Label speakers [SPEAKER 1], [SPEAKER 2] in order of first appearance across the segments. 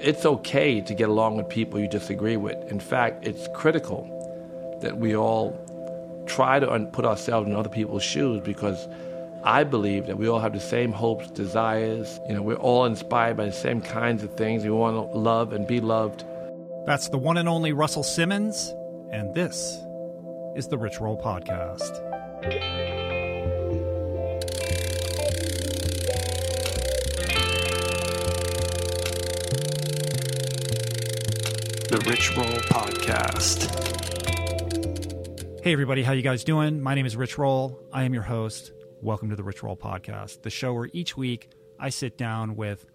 [SPEAKER 1] it's okay to get along with people you disagree with. In fact, it's critical that we all try to put ourselves in other people's shoes because I believe that we all have the same hopes, desires. You know, we're all inspired by the same kinds of things. We want to love and be loved.
[SPEAKER 2] That's the one and only Russell Simmons, and this is the Rich Roll Podcast.
[SPEAKER 3] Rich Roll Podcast.
[SPEAKER 2] Hey everybody, how you guys doing? My name is Rich Roll. I am your host. Welcome to the Rich Roll Podcast, the show where each week I sit down with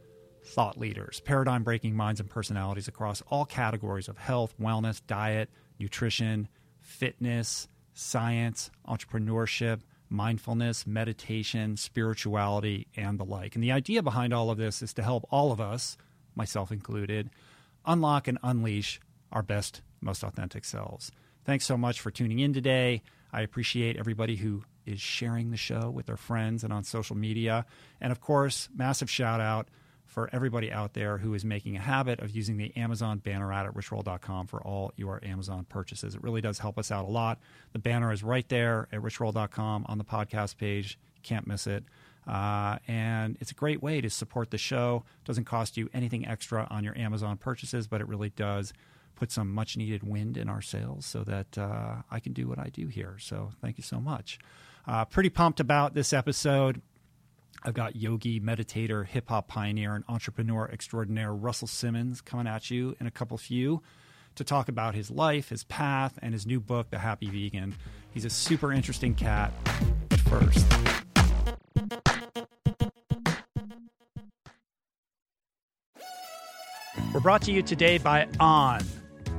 [SPEAKER 2] thought leaders, paradigm breaking minds and personalities across all categories of health, wellness, diet, nutrition, fitness, science, entrepreneurship, mindfulness, meditation, spirituality, and the like. And the idea behind all of this is to help all of us, myself included, unlock and unleash our best, most authentic selves. Thanks so much for tuning in today. I appreciate everybody who is sharing the show with their friends and on social media. And of course, massive shout out for everybody out there who is making a habit of using the Amazon banner ad at richroll.com for all your Amazon purchases. It really does help us out a lot. The banner is right there at richroll.com on the podcast page. Can't miss it. Uh, and it's a great way to support the show. It doesn't cost you anything extra on your Amazon purchases, but it really does put some much needed wind in our sails so that uh, I can do what I do here. So thank you so much. Uh, pretty pumped about this episode. I've got yogi, meditator, hip hop pioneer, and entrepreneur extraordinaire Russell Simmons coming at you in a couple few to talk about his life, his path, and his new book, The Happy Vegan. He's a super interesting cat. But first, We're brought to you today by On.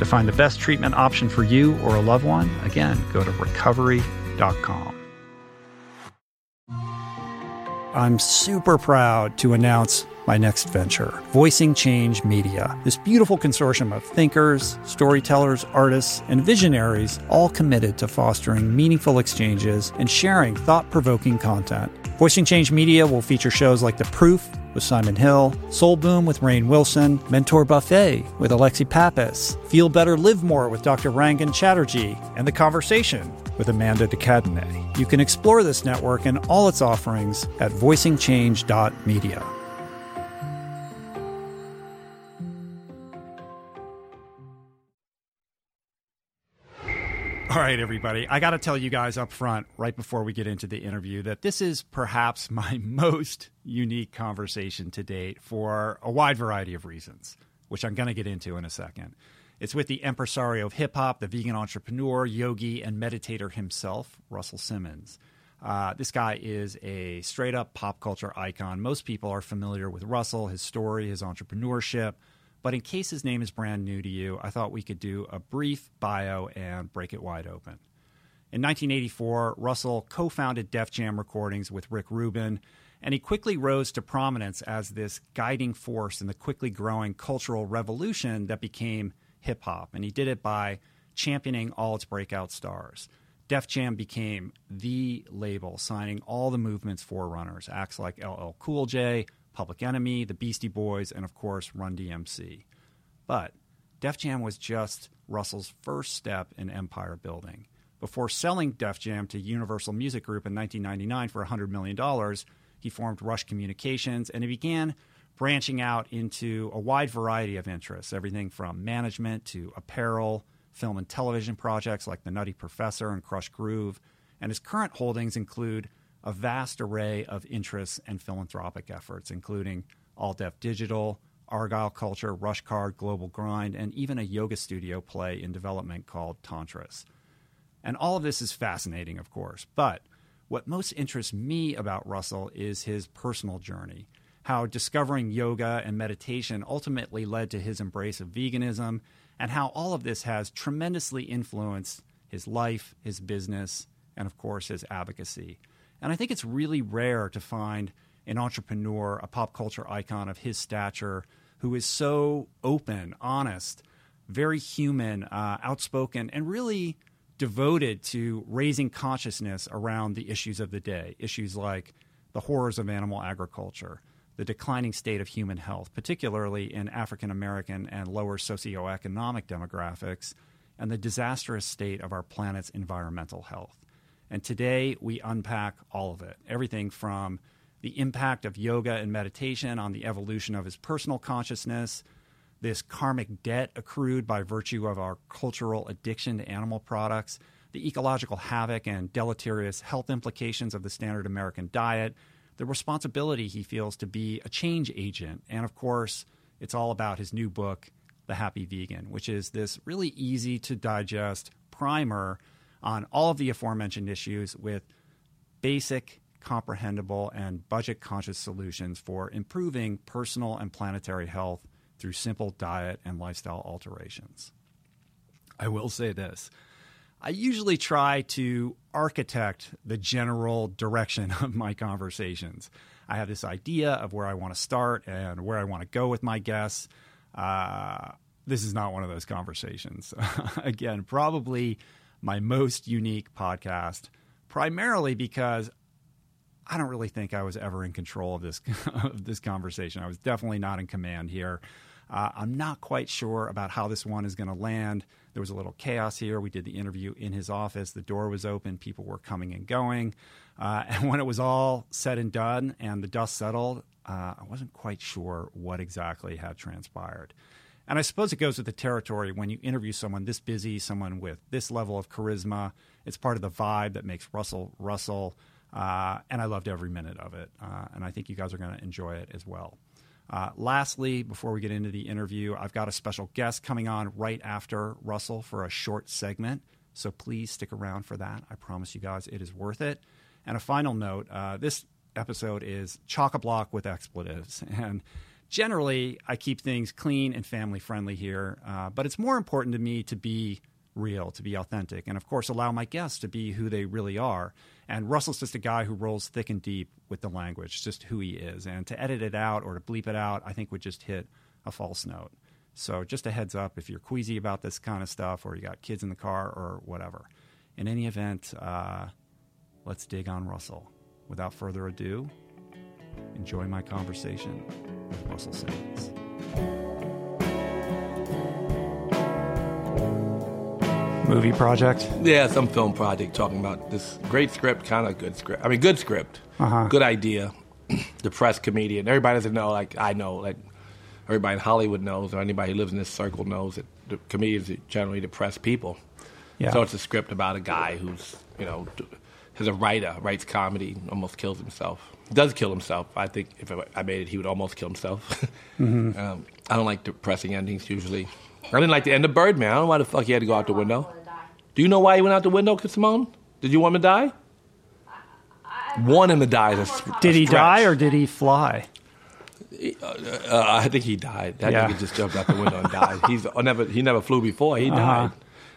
[SPEAKER 2] To find the best treatment option for you or a loved one, again, go to recovery.com. I'm super proud to announce my next venture, Voicing Change Media. This beautiful consortium of thinkers, storytellers, artists, and visionaries, all committed to fostering meaningful exchanges and sharing thought provoking content. Voicing Change Media will feature shows like The Proof with Simon Hill, Soul Boom with Rainn Wilson, Mentor Buffet with Alexi Pappas, Feel Better Live More with Dr. Rangan Chatterjee, and The Conversation with Amanda de Cadenet. You can explore this network and all its offerings at voicingchange.media. All right, everybody. I got to tell you guys up front, right before we get into the interview, that this is perhaps my most unique conversation to date for a wide variety of reasons, which I'm going to get into in a second. It's with the impresario of hip hop, the vegan entrepreneur, yogi, and meditator himself, Russell Simmons. Uh, this guy is a straight up pop culture icon. Most people are familiar with Russell, his story, his entrepreneurship. But in case his name is brand new to you, I thought we could do a brief bio and break it wide open. In 1984, Russell co founded Def Jam Recordings with Rick Rubin, and he quickly rose to prominence as this guiding force in the quickly growing cultural revolution that became hip hop. And he did it by championing all its breakout stars. Def Jam became the label, signing all the movement's forerunners, acts like LL Cool J, Public Enemy, the Beastie Boys, and of course Run DMC. But Def Jam was just Russell's first step in empire building. Before selling Def Jam to Universal Music Group in 1999 for $100 million, he formed Rush Communications and he began branching out into a wide variety of interests, everything from management to apparel, film and television projects like The Nutty Professor and Krush Groove. And his current holdings include a vast array of interests and philanthropic efforts, including All Def Digital, Argyle Culture, Rush Card, Global Grind, and even a yoga studio play in development called Tantris. And all of this is fascinating, of course. But what most interests me about Russell is his personal journey, how discovering yoga and meditation ultimately led to his embrace of veganism, and how all of this has tremendously influenced his life, his business, and of course, his advocacy. And I think it's really rare to find an entrepreneur, a pop culture icon of his stature, who is so open, honest, very human, uh, outspoken, and really devoted to raising consciousness around the issues of the day. Issues like the horrors of animal agriculture, the declining state of human health, particularly in African American and lower socioeconomic demographics, and the disastrous state of our planet's environmental health. And today we unpack all of it. Everything from the impact of yoga and meditation on the evolution of his personal consciousness, this karmic debt accrued by virtue of our cultural addiction to animal products, the ecological havoc and deleterious health implications of the standard American diet, the responsibility he feels to be a change agent, and of course, it's all about his new book, The Happy Vegan, which is this really easy to digest primer on all of the aforementioned issues with basic, comprehensible, and budget conscious solutions for improving personal and planetary health through simple diet and lifestyle alterations. I will say this. I usually try to architect the general direction of my conversations. I have this idea of where I want to start and where I want to go with my guests. Uh, this is not one of those conversations. Again, probably my most unique podcast, primarily because I don't really think I was ever in control of this of this conversation. I was definitely not in command here. Uh, I'm not quite sure about how this one is going to land. There was a little chaos here. We did the interview in his office. The door was open. People were coming and going. Uh, and when it was all said and done and the dust settled, uh, I wasn't quite sure what exactly had transpired. And I suppose it goes with the territory when you interview someone this busy, someone with this level of charisma. It's part of the vibe that makes Russell Russell. Uh, and I loved every minute of it. Uh, and I think you guys are going to enjoy it as well. Uh, lastly, before we get into the interview, I've got a special guest coming on right after Russell for a short segment. So please stick around for that. I promise you guys it is worth it. And a final note uh, this episode is chock a block with expletives. And generally, I keep things clean and family friendly here. Uh, but it's more important to me to be real, to be authentic, and of course, allow my guests to be who they really are. And Russell's just a guy who rolls thick and deep with the language, just who he is. And to edit it out or to bleep it out, I think would just hit a false note. So, just a heads up if you're queasy about this kind of stuff or you got kids in the car or whatever. In any event, uh, let's dig on Russell. Without further ado, enjoy my conversation with Russell Simmons. Movie project?
[SPEAKER 1] Yeah, some film project talking about this great script, kind of good script. I mean, good script,
[SPEAKER 2] Uh-huh.
[SPEAKER 1] good idea. Depressed comedian. Everybody doesn't know, like I know, like everybody in Hollywood knows, or anybody who lives in this circle knows that the comedians are generally depressed people.
[SPEAKER 2] Yeah.
[SPEAKER 1] So it's a script about a guy who's, you know, is a writer, writes comedy, almost kills himself. Does kill himself. I think if I made it, he would almost kill himself. um, I don't like depressing endings usually. I didn't like the end of Birdman. I don't know why the fuck he had to go out the window. Do you know why he went out the window, Simone? Did you want him to die? Want him to die. Is a,
[SPEAKER 2] Did he
[SPEAKER 1] stretch.
[SPEAKER 2] die or did he fly?
[SPEAKER 1] Uh, I think he died. That
[SPEAKER 2] Yeah.
[SPEAKER 1] nigga just jumped out the window and died. He's uh, never he never flew before. He
[SPEAKER 2] Uh-huh.
[SPEAKER 1] died.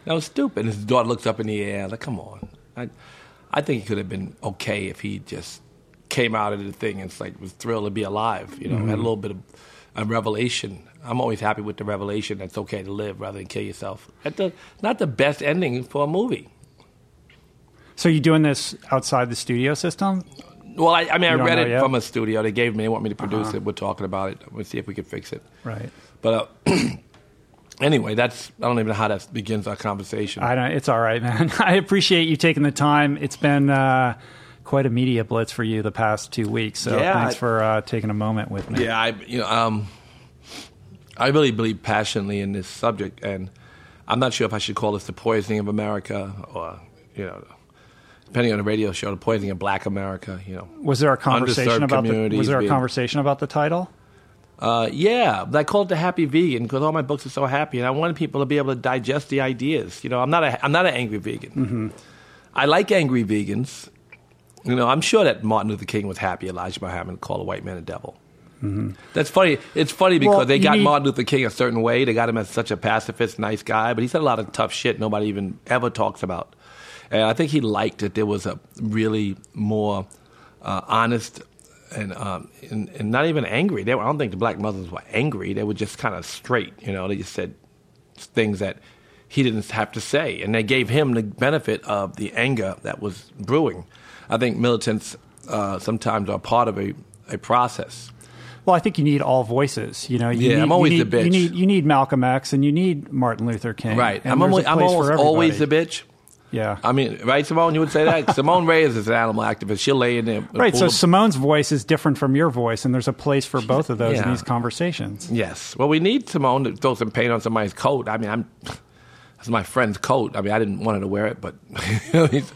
[SPEAKER 1] That was stupid. His daughter looks up in the air. Like, come on. I, I think it could have been okay if he just came out of the thing and it's like was thrilled to be alive. You know,
[SPEAKER 2] Mm-hmm.
[SPEAKER 1] had a little bit of a revelation. I'm always happy with the revelation that's okay to live rather than kill yourself. That's the, not the best ending for a movie.
[SPEAKER 2] So you doing this outside the studio system?
[SPEAKER 1] Well, I, I mean, I read it
[SPEAKER 2] yet? Uh-huh.
[SPEAKER 1] from a studio. They gave me. They want me to produce it. We're talking about it. We'll see if we can fix it.
[SPEAKER 2] Right.
[SPEAKER 1] But uh, anyway, that's I don't even know how that begins our conversation.
[SPEAKER 2] I don't. It's all right, man. I appreciate you taking the time. It's been uh, quite a media blitz for you the past two weeks. So
[SPEAKER 1] Yeah,
[SPEAKER 2] thanks
[SPEAKER 1] I-
[SPEAKER 2] for uh, taking a moment with me.
[SPEAKER 1] yeah, I you know um, I really believe passionately in this subject, and I'm not sure if I should call this the poisoning of America or you know. Depending on the radio show, the poisoning of Black America, you know.
[SPEAKER 2] Was there a conversation about the? Was there a
[SPEAKER 1] being-
[SPEAKER 2] conversation about the title?
[SPEAKER 1] Uh, yeah, I call it the happy vegan because all my books are so happy, and I wanted people to be able to digest the ideas. You know, I'm not a I'm not an angry vegan.
[SPEAKER 2] Mm-hmm.
[SPEAKER 1] I like angry vegans. You know, I'm sure that Martin Luther King was happy Elijah Muhammad called a white man a devil. That's funny. It's funny because
[SPEAKER 2] Mm-hmm. Well,
[SPEAKER 1] they got
[SPEAKER 2] need-
[SPEAKER 1] Martin Luther King a certain way. They got him as such a pacifist, nice guy, but he said a lot of tough shit nobody even ever talks about. And I think he liked that there was a really more uh, honest and, um, and and not even angry. They were, I don't think the black Muslims were angry. They were just kind of straight. You know, they just said things that he didn't have to say, and they gave him the benefit of the anger that was brewing. I think militants uh, sometimes are part of a, a process.
[SPEAKER 2] Well, I think you need all voices. You know, you
[SPEAKER 1] Yeah,
[SPEAKER 2] need,
[SPEAKER 1] I'm always
[SPEAKER 2] you need,
[SPEAKER 1] the bitch.
[SPEAKER 2] You need you need Malcolm X and you need Martin Luther King.
[SPEAKER 1] Right. I'm, always, I'm almost always the bitch.
[SPEAKER 2] Yeah.
[SPEAKER 1] I mean, right, Simone? You would say that? Simone Reyes is an animal activist. She'll lay in there.
[SPEAKER 2] Right. So
[SPEAKER 1] of-
[SPEAKER 2] Simone's voice is different from your voice, and there's a place for both of those in these conversations.
[SPEAKER 1] Yes. Well, we need Simone to throw some paint on somebody's coat. I mean, I'm. That's my friend's coat. I mean, I didn't want her to wear it, but you know, he's-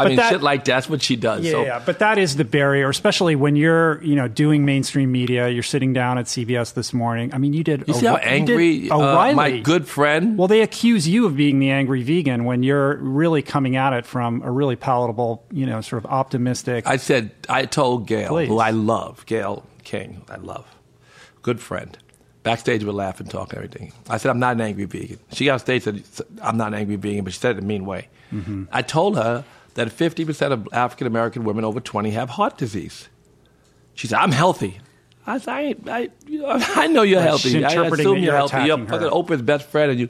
[SPEAKER 1] I
[SPEAKER 2] But
[SPEAKER 1] mean,
[SPEAKER 2] that-
[SPEAKER 1] shit like that's what she does.
[SPEAKER 2] Yeah,
[SPEAKER 1] so
[SPEAKER 2] yeah, but that is the barrier, especially when you're, you know, doing mainstream media. You're sitting down at CBS this morning. I mean, you did.
[SPEAKER 1] you see how angry uh, my good friend.
[SPEAKER 2] Well, they accuse you of being the angry vegan when you're really coming at it from a really palatable, you know, sort of optimistic.
[SPEAKER 1] I said I told Gail,
[SPEAKER 2] Please.
[SPEAKER 1] who I love, Gail King, I love, good friend. Backstage, we're laughing, talking, everything. I said I'm not an angry vegan. She got on stage and said I'm not an angry vegan, but she said it in a mean way.
[SPEAKER 2] Mm-hmm.
[SPEAKER 1] I told her that 50 percent of African American women over 20 have heart disease. She said I'm healthy. I said I, I, you know, I know you're
[SPEAKER 2] Like,
[SPEAKER 1] healthy. I assume you're
[SPEAKER 2] you're
[SPEAKER 1] healthy. You're fucking Oprah's best friend, and you,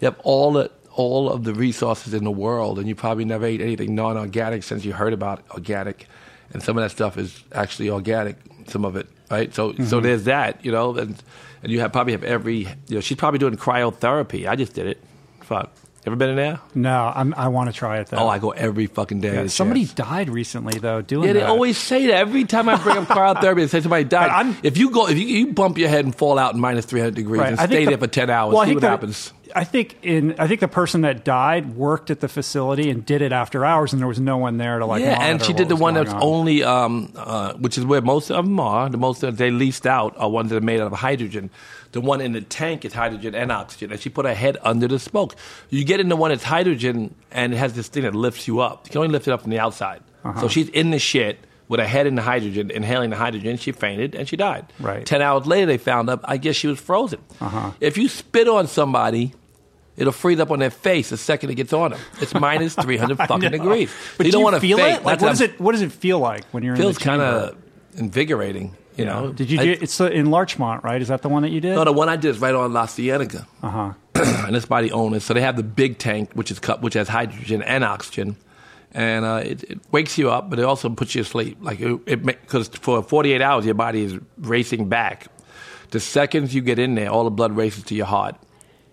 [SPEAKER 1] you have all the all of the resources in the world, and you probably never ate anything non-organic since you heard about organic, and some of that stuff is actually organic. Some of it, right? So,
[SPEAKER 2] Mm-hmm.
[SPEAKER 1] so there's that, you know, and and you have probably have every, you know, she's probably doing cryotherapy. I just did it. Fuck, ever been in there?
[SPEAKER 2] no, I'm, I want to try it though.
[SPEAKER 1] Oh, I go every fucking day.
[SPEAKER 2] Yeah, somebody
[SPEAKER 1] chance.
[SPEAKER 2] died recently though doing
[SPEAKER 1] Yeah, they
[SPEAKER 2] that.
[SPEAKER 1] always say that every time I bring up cryotherapy. They say somebody died. If you go, if you, you bump your head and fall out in minus three hundred degrees
[SPEAKER 2] Right.
[SPEAKER 1] and
[SPEAKER 2] I
[SPEAKER 1] stay
[SPEAKER 2] the-
[SPEAKER 1] there for ten hours,
[SPEAKER 2] Well,
[SPEAKER 1] see what
[SPEAKER 2] the-
[SPEAKER 1] happens.
[SPEAKER 2] I think in I think the person that died worked at the facility and did it after hours, and there was no one there to like.
[SPEAKER 1] yeah, and she did the one that's
[SPEAKER 2] on.
[SPEAKER 1] only, um, uh, which is where most of them are. The most that they leased out are ones that are made out of hydrogen. The one in the tank is hydrogen and oxygen, and she put her head under the smoke. You get in the one that's hydrogen, and it has this thing that lifts you up. You can only lift it up from the outside.
[SPEAKER 2] Uh-huh.
[SPEAKER 1] So she's in the shit with her head in the hydrogen, inhaling the hydrogen. She fainted and she died.
[SPEAKER 2] Right.
[SPEAKER 1] Ten hours later, they found up. I guess she was frozen.
[SPEAKER 2] Uh-huh.
[SPEAKER 1] If you spit on somebody. It'll freeze up on their face the second it gets on them. It's minus 300 fucking degrees.
[SPEAKER 2] But
[SPEAKER 1] you
[SPEAKER 2] do
[SPEAKER 1] don't want to
[SPEAKER 2] feel
[SPEAKER 1] fake.
[SPEAKER 2] it? Like, what does it? What does it feel like when you're
[SPEAKER 1] feels
[SPEAKER 2] in the
[SPEAKER 1] kind of invigorating. You know,
[SPEAKER 2] Did you
[SPEAKER 1] I-
[SPEAKER 2] It's in Larchmont, right? Is that the one that you did?
[SPEAKER 1] no, the one I did is right on La Cienega,
[SPEAKER 2] Uh huh.
[SPEAKER 1] and it's by the owners. So they have the big tank, which is cut, which has hydrogen and oxygen, and uh, it, it wakes you up, but it also puts you to sleep. Like it, because for 48 hours, your body is racing back. The seconds you get in there, all the blood races to your heart.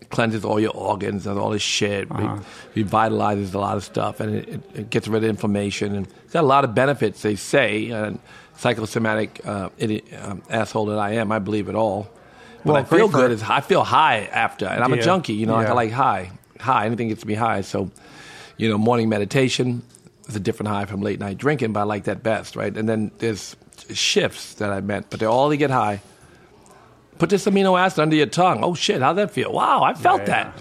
[SPEAKER 1] It cleanses all your organs and all this shit.
[SPEAKER 2] Uh-huh.
[SPEAKER 1] Re- revitalizes a lot of stuff, and it, it, it gets rid of inflammation. And it's got a lot of benefits, they say. And psychosomatic uh, idiot, um, asshole that I am, I believe it all. What
[SPEAKER 2] Well,
[SPEAKER 1] I feel good is I feel high after, and I'm a junkie. You know, like I like high, high. Anything gets me high. So, you know, morning meditation is a different high from late night drinking, but I like that best, right? And then there's shifts that I meant, but they're all to get high. Put this amino acid under your tongue. Oh shit, how'd that feel? Wow, I felt
[SPEAKER 2] Yeah,
[SPEAKER 1] that.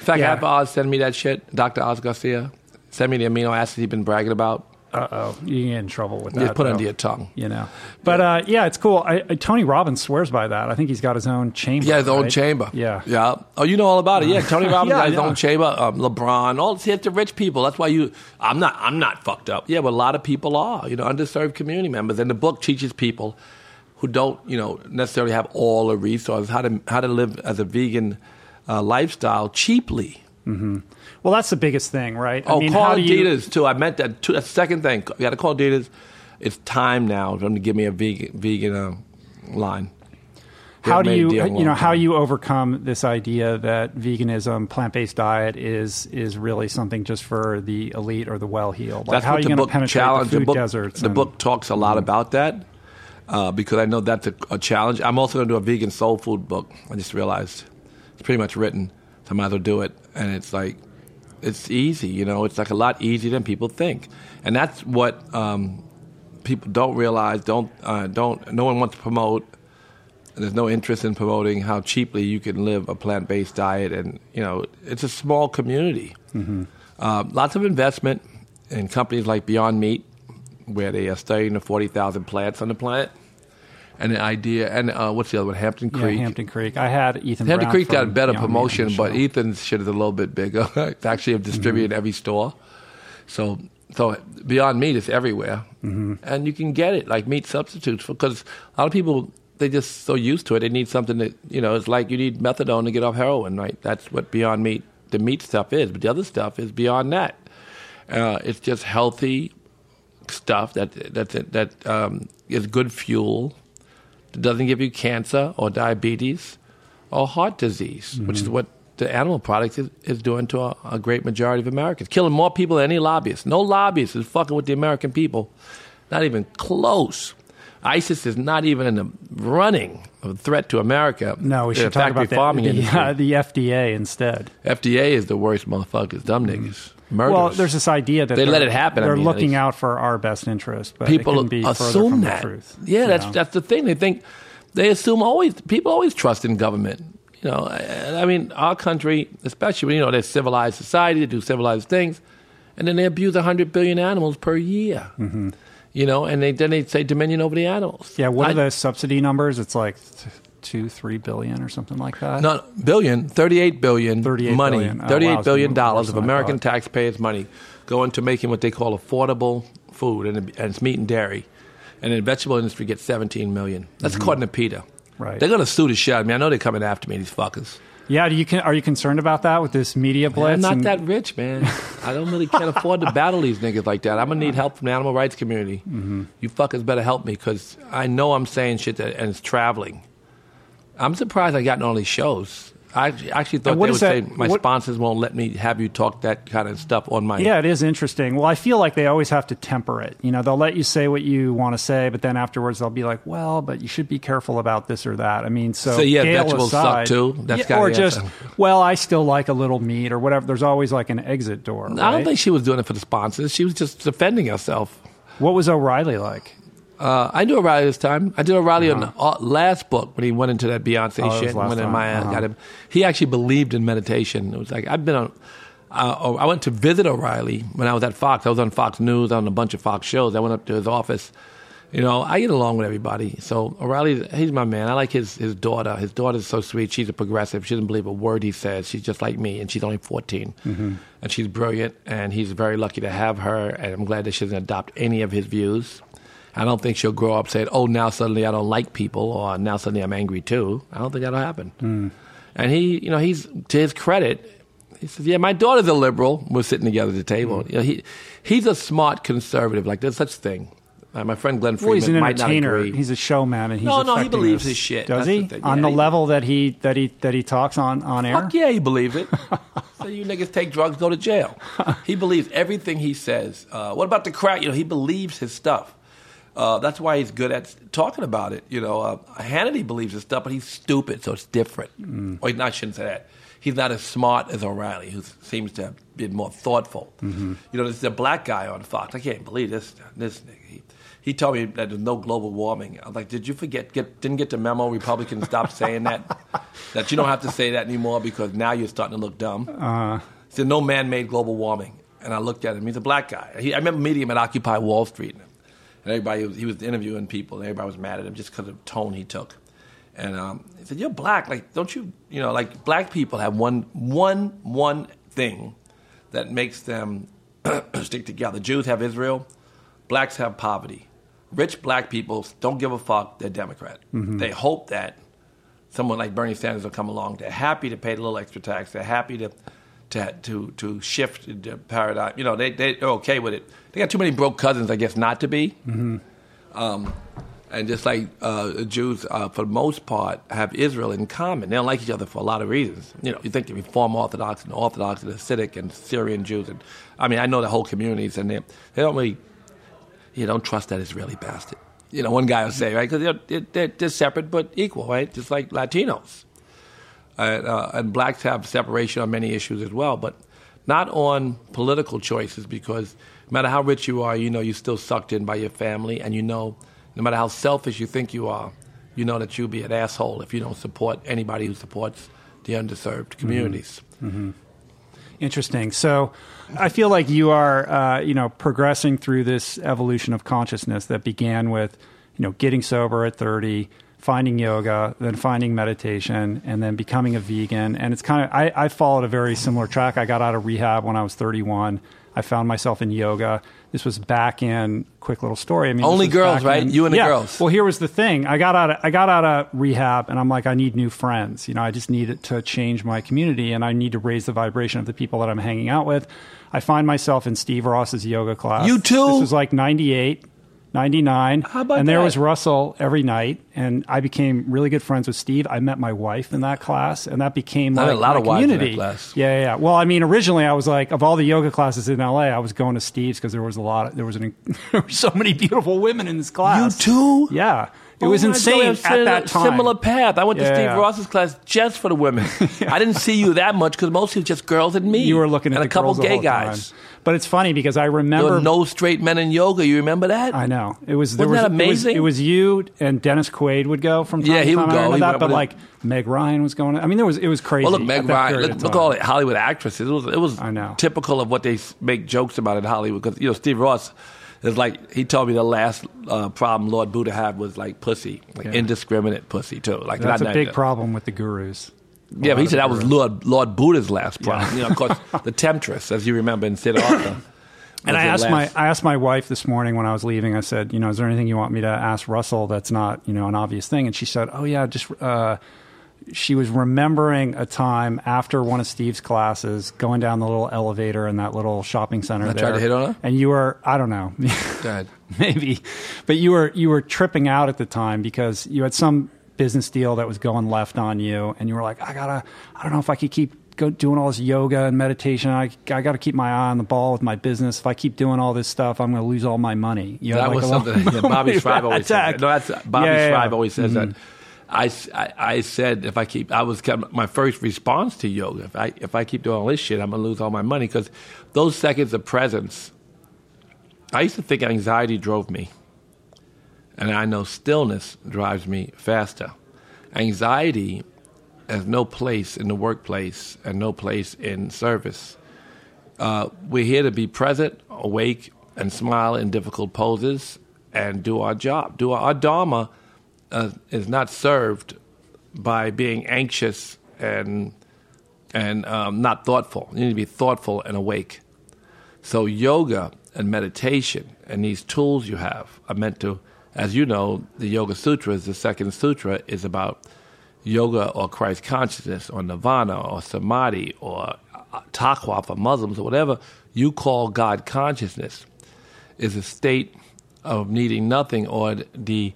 [SPEAKER 1] In fact,
[SPEAKER 2] Yeah.
[SPEAKER 1] have Oz send me that shit. Dr. Oz Garcia, send me the amino acid he's been bragging about.
[SPEAKER 2] Uh oh, you can get in trouble with that.
[SPEAKER 1] Just put
[SPEAKER 2] though.
[SPEAKER 1] under your tongue.
[SPEAKER 2] You know, but uh, yeah, it's cool. I, I, Tony Robbins swears by that. I think he's got his own chamber.
[SPEAKER 1] Yeah, his own chamber.
[SPEAKER 2] Yeah,
[SPEAKER 1] yeah. Oh, you know all about it. Yeah, Tony Robbins
[SPEAKER 2] Yeah,
[SPEAKER 1] got his
[SPEAKER 2] yeah.
[SPEAKER 1] own chamber. Um, LeBron, all it's the rich people. That's why you. I'm not. I'm not fucked up. Yeah, but a lot of people are. You know, underserved community members. And the book teaches people who don't, you know, necessarily have all the resources how to how to live as a vegan uh, lifestyle cheaply.
[SPEAKER 2] Well, that's the biggest thing, right?
[SPEAKER 1] Oh,
[SPEAKER 2] I mean,
[SPEAKER 1] call
[SPEAKER 2] how do you-
[SPEAKER 1] Adidas too. I meant that. Too. That's the second thing. You got to call Adidas. It's time now for them to give me a vegan vegan uh, line. They
[SPEAKER 2] how do you
[SPEAKER 1] deal in a
[SPEAKER 2] you know how you overcome this idea that veganism plant-based diet is is really something just for the elite or the well heeled? like
[SPEAKER 1] That's
[SPEAKER 2] how are you
[SPEAKER 1] the
[SPEAKER 2] going to penetrate
[SPEAKER 1] challenge.
[SPEAKER 2] the food
[SPEAKER 1] the book,
[SPEAKER 2] deserts
[SPEAKER 1] the
[SPEAKER 2] and-
[SPEAKER 1] book talks a lot about that uh, because I know that's a, a challenge. I'm also going to do a vegan soul food book. I just realized it's pretty much written, so I might as well do it. And it's like it's easy, you know. It's like a lot easier than people think, and that's what um, people don't realize. Don't uh, don't. No one wants to promote. There's no interest in promoting how cheaply you can live a plant-based diet, and you know it's a small community. Uh, lots of investment in companies like Beyond Meat, where they are studying the 40,000 plants on the planet. And the idea, and uh, what's the other one? Hampton
[SPEAKER 2] yeah,
[SPEAKER 1] Creek.
[SPEAKER 2] Hampton Creek I had Ethan
[SPEAKER 1] Hampton
[SPEAKER 2] Brown
[SPEAKER 1] Creek got
[SPEAKER 2] from
[SPEAKER 1] better
[SPEAKER 2] Meat on
[SPEAKER 1] promotion, but. Ethan's shit is a little bit bigger. it's actually distributed in every store. So, so Beyond Meat is everywhere, and you can get it like meat substitutes because a lot of people they just so used to it. They need something that you know. It's like you need methadone to get off heroin, right? That's what Beyond Meat, the meat stuff is. But the other stuff is beyond that. Uh, it's just healthy stuff that that that um, is good fuel. That doesn't give you cancer or diabetes or heart disease, which is what the animal products is, is doing to a, a great majority of Americans, killing more people than any lobbyist. No lobbyist is fucking with the American people, not even close. ISIS is not even in the running of a threat to America.
[SPEAKER 2] no we should talk about the,
[SPEAKER 1] farming
[SPEAKER 2] the, uh, the FDA instead.
[SPEAKER 1] FDA is the worst motherfuckers, dumb niggas, murderers.
[SPEAKER 2] well there's this idea that
[SPEAKER 1] They let it happen,
[SPEAKER 2] they're
[SPEAKER 1] mean,
[SPEAKER 2] looking out for our best interest but
[SPEAKER 1] people
[SPEAKER 2] can be
[SPEAKER 1] assume
[SPEAKER 2] from
[SPEAKER 1] that.
[SPEAKER 2] the truth
[SPEAKER 1] Yeah, that's
[SPEAKER 2] know?
[SPEAKER 1] that's the thing. They think they assume always people always trust in government. You know, and I mean, our country, especially you know they're civilized society, they do civilized things, and then they abuse hundred billion animals per year.
[SPEAKER 2] Mm-hmm.
[SPEAKER 1] You know, and they then they say dominion over the animals.
[SPEAKER 2] yeah what
[SPEAKER 1] I-
[SPEAKER 2] are the subsidy numbers it's like two three billion or something like that
[SPEAKER 1] No, billion, 38 billion
[SPEAKER 2] 38
[SPEAKER 1] money,
[SPEAKER 2] billion. Oh,
[SPEAKER 1] thirty-eight
[SPEAKER 2] wow,
[SPEAKER 1] billion dollars of American taxpayers' money going to making what they call affordable food, and, and it's meat and dairy. And the vegetable industry gets 17 million. That's according to.
[SPEAKER 2] Mm-hmm. Right.
[SPEAKER 1] They're going to sue the shit out of me. I know they're coming after me, these fuckers.
[SPEAKER 2] yeah do you can, are you concerned about that with this media blitz
[SPEAKER 1] I'm not
[SPEAKER 2] and-
[SPEAKER 1] that rich, man. I don't really can't afford to battle these niggas like that. I'm gonna need help from the animal rights community.
[SPEAKER 2] Mm-hmm.
[SPEAKER 1] You fuckers better help me because I know I'm saying shit that and it's traveling. I'm surprised I got all these shows. I actually- thought they would
[SPEAKER 2] that-
[SPEAKER 1] say my
[SPEAKER 2] what-
[SPEAKER 1] sponsors won't let me have you talk that kind of stuff on my.
[SPEAKER 2] Yeah, it is interesting. Well, I feel like they always have to temper it. You know, they'll let you say what you want to say, but then afterwards they'll be like, "Well, but you should be careful about this or that." I mean, so
[SPEAKER 1] So, yeah,
[SPEAKER 2] Gail
[SPEAKER 1] vegetables suck, too? That's
[SPEAKER 2] yeah, or just, well, I still like a little meat or whatever. There's always like an exit door.
[SPEAKER 1] I don't think she was doing it for the sponsors. She was just defending herself.
[SPEAKER 2] What was O'Reilly like?
[SPEAKER 1] Uh, I knew O'Reilly this time. I did O'Reilly on the uh, last book when he went into that Beyonce
[SPEAKER 2] Uh-huh. Oh,
[SPEAKER 1] shit and went in my
[SPEAKER 2] Uh-huh.
[SPEAKER 1] got him. He actually believed in meditation. It was like I've been on. Uh, oh, I went to visit O'Reilly when I was at Fox. I was on Fox News on a bunch of Fox shows. I went up to his office. You know, I get along with everybody. So O'Reilly, he's my man. I like his his daughter. His daughter's so sweet. She's a progressive. She doesn't believe a word he says. She's just like me, and she's only 14. And she's brilliant, and he's very lucky to have her. And I'm glad that she doesn't adopt any of his views. I don't think she'll grow up saying, "Oh, now suddenly I don't like people," or "Now suddenly I'm angry too." I don't think that'll happen. And he, you know, he's to his credit, he says, "Yeah, my daughter's a liberal. We're sitting together at the table. You know, he he's a smart conservative. Like there's such thing. Uh, my friend Glenn
[SPEAKER 2] Well, he's an
[SPEAKER 1] Freeman might not
[SPEAKER 2] entertainer.
[SPEAKER 1] agree.
[SPEAKER 2] He's a showman, and he's
[SPEAKER 1] No, no, he believes his shit.
[SPEAKER 2] Does
[SPEAKER 1] That's
[SPEAKER 2] he?
[SPEAKER 1] thing.
[SPEAKER 2] On the
[SPEAKER 1] he-
[SPEAKER 2] level that he that he that he talks on on air.
[SPEAKER 1] Fuck yeah, he believes it. so you niggas take drugs, go to jail. he believes everything he says. Uh, what about the crowd? You know, he believes his stuff. Uh, that's why he's good at talking about it. You know, uh, Hannity believes this stuff, but he's stupid, so it's different. Or he, no, I shouldn't say that. He's not as smart as O'Reilly, who seems to have been more thoughtful. You know, there's a black guy on Fox. I can't believe this. This nigga. He, he told me that there's no global warming. I was like, did you forget? Get, didn't get the memo? Republicans stopped saying that. that you don't have to say that anymore because now you're starting to look dumb. Uh, he said, no man-made global warming. And I looked at him. He's a black guy. He, I remember meeting him at Occupy Wall Street. And everybody, was, he was interviewing people, and everybody was mad at him just because of the tone he took. And um, he said, "You're black. Like, don't you? You know, like black people have one, one, one thing that makes them stick together. Jews have Israel. Blacks have poverty. Rich black people don't give a fuck. They're Democrat. They hope that someone like Bernie Sanders will come along. They're happy to pay the little extra tax. They're happy to to to, to shift the paradigm. You know, they they're okay with it. They got too many broke cousins, I guess, not to be. Um, and just like uh, Jews, uh, for the most part, have Israel in common. They don't like each other for a lot of reasons. You know, you think the Reform Orthodox and Orthodox and Hasidic and Syrian Jews, and I mean, I know the whole communities, and they they don't really, you don't trust that Israeli bastard. You know, one guy will say, right, because they're, they're, they're separate but equal, right, just like Latinos. And, uh, and blacks have separation on many issues as well, but not on political choices because no matter how rich you are, you know you're still sucked in by your family, and you know no matter how selfish you think you are, you know that you'll be an asshole if you don't support anybody who supports the underserved communities.
[SPEAKER 2] Interesting. So, I feel like you are, uh, you know, progressing through this evolution of consciousness that began with, you know, getting sober at thirty, finding yoga, then finding meditation, and then becoming a vegan. And it's kind of I, I followed a very similar track. I got out of rehab when I was thirty-one. I found myself in yoga. This was back in quick little story. I mean,
[SPEAKER 1] Only girls, right?
[SPEAKER 2] in-
[SPEAKER 1] You and the
[SPEAKER 2] yeah.
[SPEAKER 1] girls.
[SPEAKER 2] Well, here was the thing. I got out. Of, I got out of rehab, and I'm like, I need new friends. You know, I just need to change my community, and I need to raise the vibration of the people that I'm hanging out with. I find myself in Steve Ross's yoga class.
[SPEAKER 1] You too?
[SPEAKER 2] This was like '98. 99
[SPEAKER 1] How about
[SPEAKER 2] and there
[SPEAKER 1] that?
[SPEAKER 2] was Russell every night and I became really good friends with Steve. I met my wife in that class and that became
[SPEAKER 1] I
[SPEAKER 2] like
[SPEAKER 1] a lot
[SPEAKER 2] my
[SPEAKER 1] of wives in that
[SPEAKER 2] community.
[SPEAKER 1] class.
[SPEAKER 2] Yeah, yeah, yeah. Well, I mean, originally I was like, of all the yoga classes in LA, I was going to Steve's because there was a lot. Of, there was an, there were so many beautiful women in this class.
[SPEAKER 1] You too?
[SPEAKER 2] Yeah, it
[SPEAKER 1] Oh
[SPEAKER 2] was
[SPEAKER 1] my
[SPEAKER 2] insane
[SPEAKER 1] God,
[SPEAKER 2] at
[SPEAKER 1] I've seen
[SPEAKER 2] that time.
[SPEAKER 1] Similar path. I went to
[SPEAKER 2] Yeah,
[SPEAKER 1] Steve
[SPEAKER 2] yeah.
[SPEAKER 1] Ross's class just for the women. I didn't see you that much because mostly it was just girls and me.
[SPEAKER 2] You were looking at
[SPEAKER 1] and
[SPEAKER 2] the
[SPEAKER 1] a couple
[SPEAKER 2] girls the
[SPEAKER 1] gay
[SPEAKER 2] whole
[SPEAKER 1] guys.
[SPEAKER 2] time. But it's funny because I
[SPEAKER 1] There
[SPEAKER 2] remember
[SPEAKER 1] were no straight men in yoga. You remember that?
[SPEAKER 2] I know it was. There
[SPEAKER 1] Wasn't
[SPEAKER 2] was,
[SPEAKER 1] that
[SPEAKER 2] it was-
[SPEAKER 1] amazing?
[SPEAKER 2] It was, you and Dennis Quaid would go from time
[SPEAKER 1] Yeah,
[SPEAKER 2] to
[SPEAKER 1] he
[SPEAKER 2] time.
[SPEAKER 1] would go. He
[SPEAKER 2] that, but like Meg Ryan was going. I mean, there was it was crazy.
[SPEAKER 1] Well, look, Meg Ryan. Look, look all the Hollywood actresses. It was, it was
[SPEAKER 2] I know.
[SPEAKER 1] typical of what they make jokes about in Hollywood. Because you know, Steve Ross is like he told me the last uh, problem Lord Buddha had was like pussy, like
[SPEAKER 2] Yeah.
[SPEAKER 1] indiscriminate pussy too. Like
[SPEAKER 2] That's a big
[SPEAKER 1] that-
[SPEAKER 2] problem with the gurus.
[SPEAKER 1] Yeah, but he said that was. Lord Lord Buddha's last problem. You know, of course, the temptress, as you remember in Siddhartha.
[SPEAKER 2] And I asked my I asked my wife this morning when I was leaving. I said, you know, is there anything you want me to ask Russell that's not you know an obvious thing? And she said, oh yeah, just. Uh, she was remembering a time after one of Steve's classes, going down the little elevator in that little shopping center.
[SPEAKER 1] I
[SPEAKER 2] there,
[SPEAKER 1] tried to hit on her?
[SPEAKER 2] and you were I don't know,
[SPEAKER 1] Go ahead.
[SPEAKER 2] maybe, but you were you were tripping out at the time because you had some business deal that was going left on you, and you were like, I gotta, I don't know if I could keep go, doing all this yoga and meditation. I, I got to keep my eye on the ball with my business. If I keep doing all this stuff, I'm going to lose all my money. You
[SPEAKER 1] that
[SPEAKER 2] like
[SPEAKER 1] was something that Bobby
[SPEAKER 2] of
[SPEAKER 1] always
[SPEAKER 2] attack.
[SPEAKER 1] That. No, that's Bobby
[SPEAKER 2] Yeah, yeah, yeah.
[SPEAKER 1] Always says that. Mm-hmm. I, I, I said if I keep, I was my first response to yoga. If I if I keep doing all this shit, I'm gonna lose all my money because those seconds of presence. I used to think anxiety drove me, and I know stillness drives me faster. Anxiety has no place in the workplace and no place in service. Uh, we're here to be present, awake, and smile in difficult poses and do our job. Do our, our dharma uh, is not served by being anxious and and um, not thoughtful. You need to be thoughtful and awake. So yoga and meditation and these tools you have are meant to, as you know, the Yoga Sutras. The second sutra is about yoga or Christ consciousness or nirvana or samadhi or uh, taqwa for Muslims or whatever you call God consciousness is a state of needing nothing or the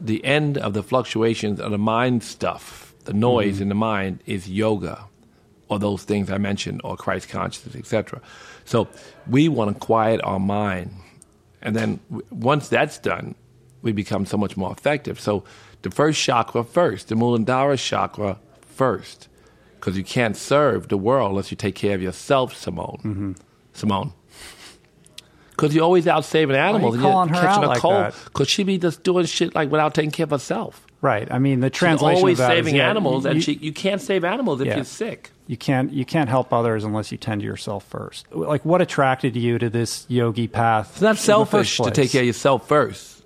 [SPEAKER 1] the end of the fluctuations of the mind stuff, the noise in the mind is yoga or those things I mentioned or Christ consciousness, etc. So we want to quiet our mind. And then once that's done, we become so much more effective. So the first chakra first, the Muladhara chakra first, because you can't serve the world unless you take care of yourself, Simone. Mm-hmm. Simone. Because you're always out saving animals and
[SPEAKER 2] calling
[SPEAKER 1] you're
[SPEAKER 2] her
[SPEAKER 1] catching
[SPEAKER 2] out
[SPEAKER 1] a
[SPEAKER 2] like
[SPEAKER 1] cold. Because she be just doing shit like without taking care of herself.
[SPEAKER 2] Right. I mean, the
[SPEAKER 1] She's
[SPEAKER 2] translation
[SPEAKER 1] always
[SPEAKER 2] that is,
[SPEAKER 1] saving
[SPEAKER 2] yeah,
[SPEAKER 1] animals,
[SPEAKER 2] you,
[SPEAKER 1] and she, you can't save animals if
[SPEAKER 2] Yeah.
[SPEAKER 1] you're sick.
[SPEAKER 2] you can't you can't help others unless you tend to yourself first. Like, what attracted you to this yogi path?
[SPEAKER 1] It's not selfish to take care of yourself first.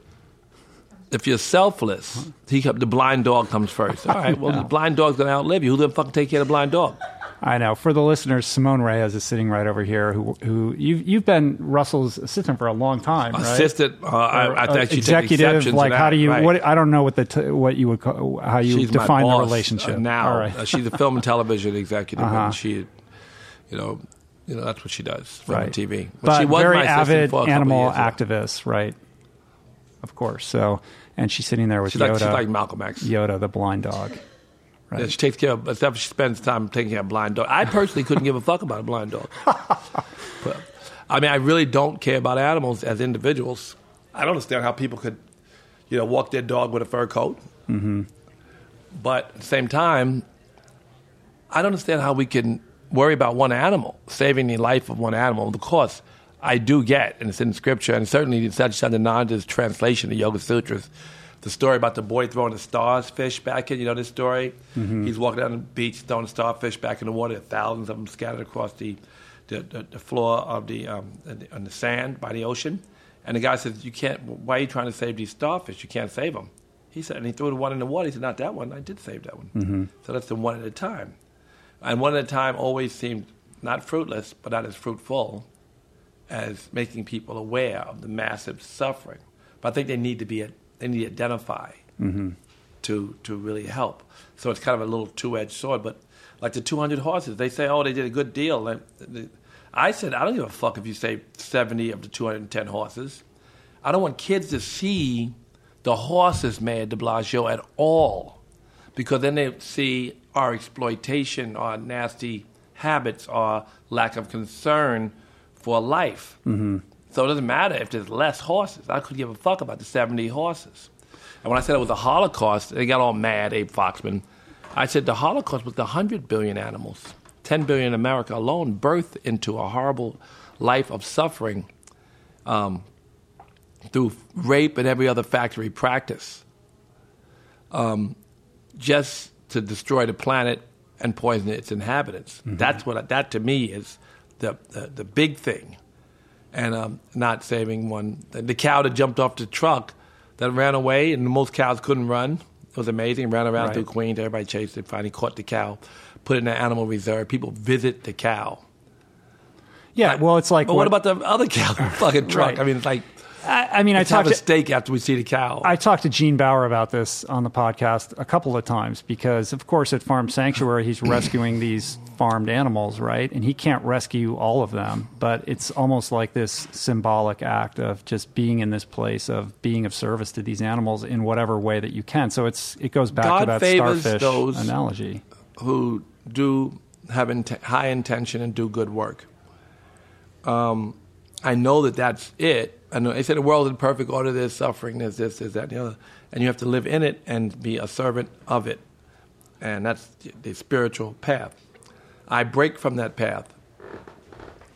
[SPEAKER 1] If you're selfless, he the blind dog comes first. All right, well, the blind dog's going to outlive you. Who the fuck take care of the blind dog?
[SPEAKER 2] I know. For the listeners, Simone Reyes is sitting right over here. Who who you've you've been Russell's assistant for a long time, right?
[SPEAKER 1] Assistant, uh, I, I
[SPEAKER 2] uh,
[SPEAKER 1] think she
[SPEAKER 2] executive. Like, how do you?
[SPEAKER 1] Right.
[SPEAKER 2] What I don't know what the t- what you would call, how you
[SPEAKER 1] she's
[SPEAKER 2] define the relationship
[SPEAKER 1] uh, now.
[SPEAKER 2] Right.
[SPEAKER 1] Uh, she's a film and television executive,
[SPEAKER 2] Uh-huh.
[SPEAKER 1] and she, you know, you know that's what she does, film
[SPEAKER 2] right.
[SPEAKER 1] and TV.
[SPEAKER 2] But
[SPEAKER 1] she was
[SPEAKER 2] very avid animal activist, right? Of course. So, and she's sitting there with
[SPEAKER 1] She's
[SPEAKER 2] Yoda.
[SPEAKER 1] like, she's like Malcolm X.
[SPEAKER 2] Yoda, the blind dog.
[SPEAKER 1] Yeah, she takes care of, except she spends time taking care of blind dog. I personally couldn't give a fuck about a blind dog. but, I mean, I really don't care about animals as individuals. I don't understand how people could, you know, walk their dog with a fur coat. Mm-hmm. But at the same time, I don't understand how we can worry about one animal, saving the life of one animal. Of course, I do get, and it's in scripture, and certainly in Satchidananda's translation of Yoga Sutras, the story about the boy throwing the starfish back in. You know this story? He's walking down the beach, throwing starfish back in the water. Thousands of them scattered across the the, the, the floor of the um, on the sand by the ocean. And the guy says, "You can't. Why are you trying to save these starfish? You can't save them." He said, and he threw the one in the water. He said, "Not that one. I did save that one." So that's the one at a time. And one at a time always seemed not fruitless, but not as fruitful as making people aware of the massive suffering. But I think they need to be they need to identify mm-hmm. to to really help. So it's kind of a little two edged sword. But like the 200 horses, they say, oh, they did a good deal. And I said, I don't give a fuck if you say 70 of the 210 horses. I don't want kids to see the horses, Mayor de Blasio, at all because then they see our exploitation, our nasty habits, our lack of concern for life. Mm-hmm. So it doesn't matter if there's less horses. I could give a fuck about the 70 horses. And when I said it was a Holocaust, they got all mad, Abe Foxman. I said the Holocaust was the 100 billion animals. 10 billion in America alone birthed into a horrible life of suffering um, through rape and every other factory practice just to destroy the planet and poison its inhabitants. That's what that to me is the the, the big thing, and um, not saving one. The, the cow that jumped off the truck that ran away, and most cows couldn't run. It was amazing. Ran around
[SPEAKER 2] Right.
[SPEAKER 1] through Queens. Everybody chased it. Finally caught the cow. Put it in an animal reserve. People visit the cow.
[SPEAKER 2] Yeah. Well, it's like
[SPEAKER 1] But what, about the other cow, the fucking truck?
[SPEAKER 2] Right.
[SPEAKER 1] I mean, it's like
[SPEAKER 2] I, I mean,
[SPEAKER 1] Let's
[SPEAKER 2] I
[SPEAKER 1] have
[SPEAKER 2] talked
[SPEAKER 1] a
[SPEAKER 2] to,
[SPEAKER 1] steak after we see the cow.
[SPEAKER 2] I talked to Gene Baur about this on the podcast a couple of times because, of course, at Farm Sanctuary, he's rescuing these farmed animals, right? And he can't rescue all of them, but it's almost like this symbolic act of just being in this place of being of service to these animals in whatever way that you can. So it's it goes back
[SPEAKER 1] God
[SPEAKER 2] to that starfish
[SPEAKER 1] those-
[SPEAKER 2] analogy.
[SPEAKER 1] who do have int- high intention and do good work. Um, I know that that's it. Know they say the world is in perfect order. There's suffering. There's this, there's that, and the other, and you have to live in it and be a servant of it, and that's the spiritual path. I break from that path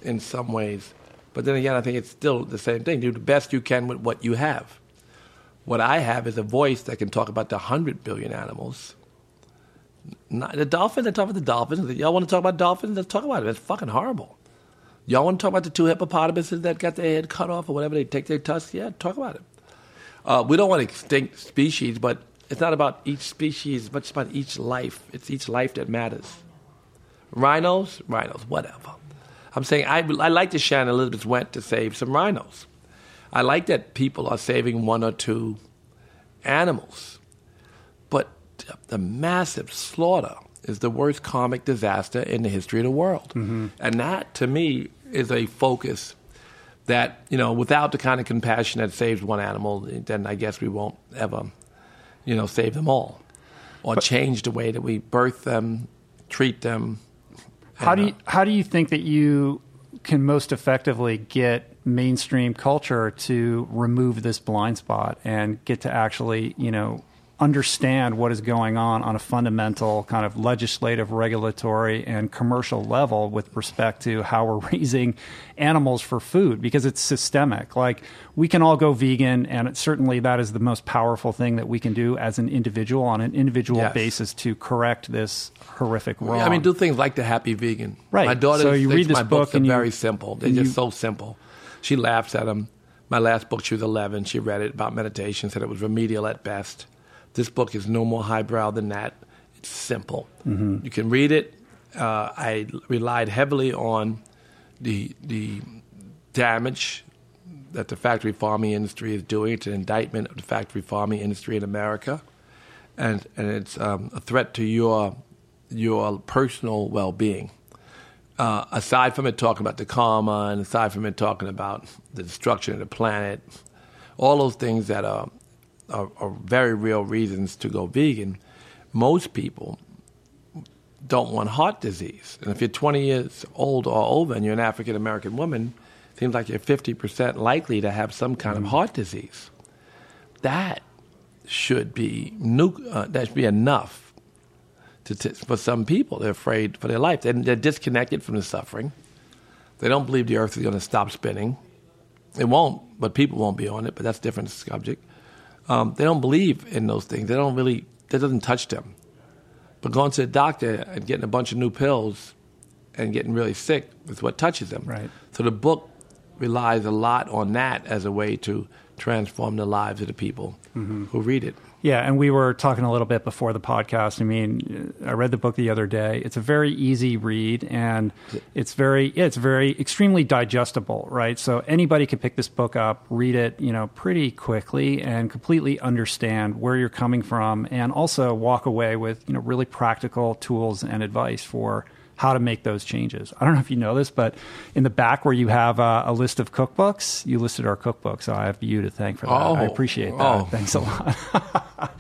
[SPEAKER 1] in some ways, but then again, I think it's still the same thing. Do the best you can with what you have. What I have is a voice that can talk about the hundred billion animals not, the dolphins, I talk about the dolphins. Y'all want to talk about dolphins? Let's talk about it. It's fucking horrible. Y'all want to talk about the two hippopotamuses that got their head cut off or whatever? They take their tusks? Yeah, talk about it. Uh, we don't want extinct species, but it's not about each species, but it's about each life. It's each life that matters. Rhinos, rhinos, whatever. I'm saying I, I like the Shannon Elizabeth went to save some rhinos. I like that people are saving one or two animals. But the massive slaughter is the worst karmic disaster in the history of the world. And that, to me, is a focus that, you know, without the kind of compassion that saves one animal, then I guess we won't ever, you know, save them all or change the way that we birth them, treat them.
[SPEAKER 2] How do you,
[SPEAKER 1] uh,
[SPEAKER 2] how do you think that you can most effectively get mainstream culture to remove this blind spot and get to actually, you know, understand what is going on on a fundamental kind of legislative, regulatory, and commercial level with respect to how we're raising animals for food because it's systemic. Like we can all go vegan, and it, certainly that is the most powerful thing that we can do as an individual on an individual
[SPEAKER 1] Yes.
[SPEAKER 2] basis to correct this horrific wrong.
[SPEAKER 1] I mean, do things like the Happy Vegan.
[SPEAKER 2] Right.
[SPEAKER 1] My daughter
[SPEAKER 2] So you read this
[SPEAKER 1] my books
[SPEAKER 2] book
[SPEAKER 1] are
[SPEAKER 2] and you-
[SPEAKER 1] very simple. They're
[SPEAKER 2] and
[SPEAKER 1] just
[SPEAKER 2] you-
[SPEAKER 1] so simple. She laughs at them. My last book, she was 11. She read it about meditation, said it was remedial at best. This book is no more highbrow than that. It's simple.
[SPEAKER 2] Mm-hmm.
[SPEAKER 1] You can read it. Uh, I relied heavily on the the damage that the factory farming industry is doing. It's an indictment of the factory farming industry in America, and and it's um, a threat to your your personal well being. Uh, aside from it talking about the karma, and aside from it talking about the destruction of the planet, all those things that are are, are very real reasons to go vegan. Most people don't want heart disease. And if you're 20 years old or older and you're an African American woman, it seems like you're 50% likely to have some kind of heart disease. That should be nu- uh, that should be enough to t- for some people. They're afraid for their life. They're, they're disconnected from the suffering. They don't believe the earth is going to stop spinning. It won't, but people won't be on it. But that's a different subject. Um, they don't believe in those things. They don't really. That doesn't touch them. But going to the doctor and getting a bunch of new pills and getting really sick is what touches them.
[SPEAKER 2] Right.
[SPEAKER 1] So the book relies a lot on that as a way to transform the lives of the people who read it.
[SPEAKER 2] Yeah, and we were talking a little bit before the podcast. I mean, I read the book the other day. It's a very easy read, and it's very, yeah, it's very extremely digestible, right? So anybody can pick this book up, read it, you know, pretty quickly, and completely understand where you're coming from, and also walk away with you know really practical tools and advice for how to make those changes. I don't know if you know this, but in the back where you have uh, a list of cookbooks, you listed our cookbook, so I have you to thank for that. I
[SPEAKER 1] Oh.
[SPEAKER 2] appreciate that.
[SPEAKER 1] Oh.
[SPEAKER 2] Thanks a lot.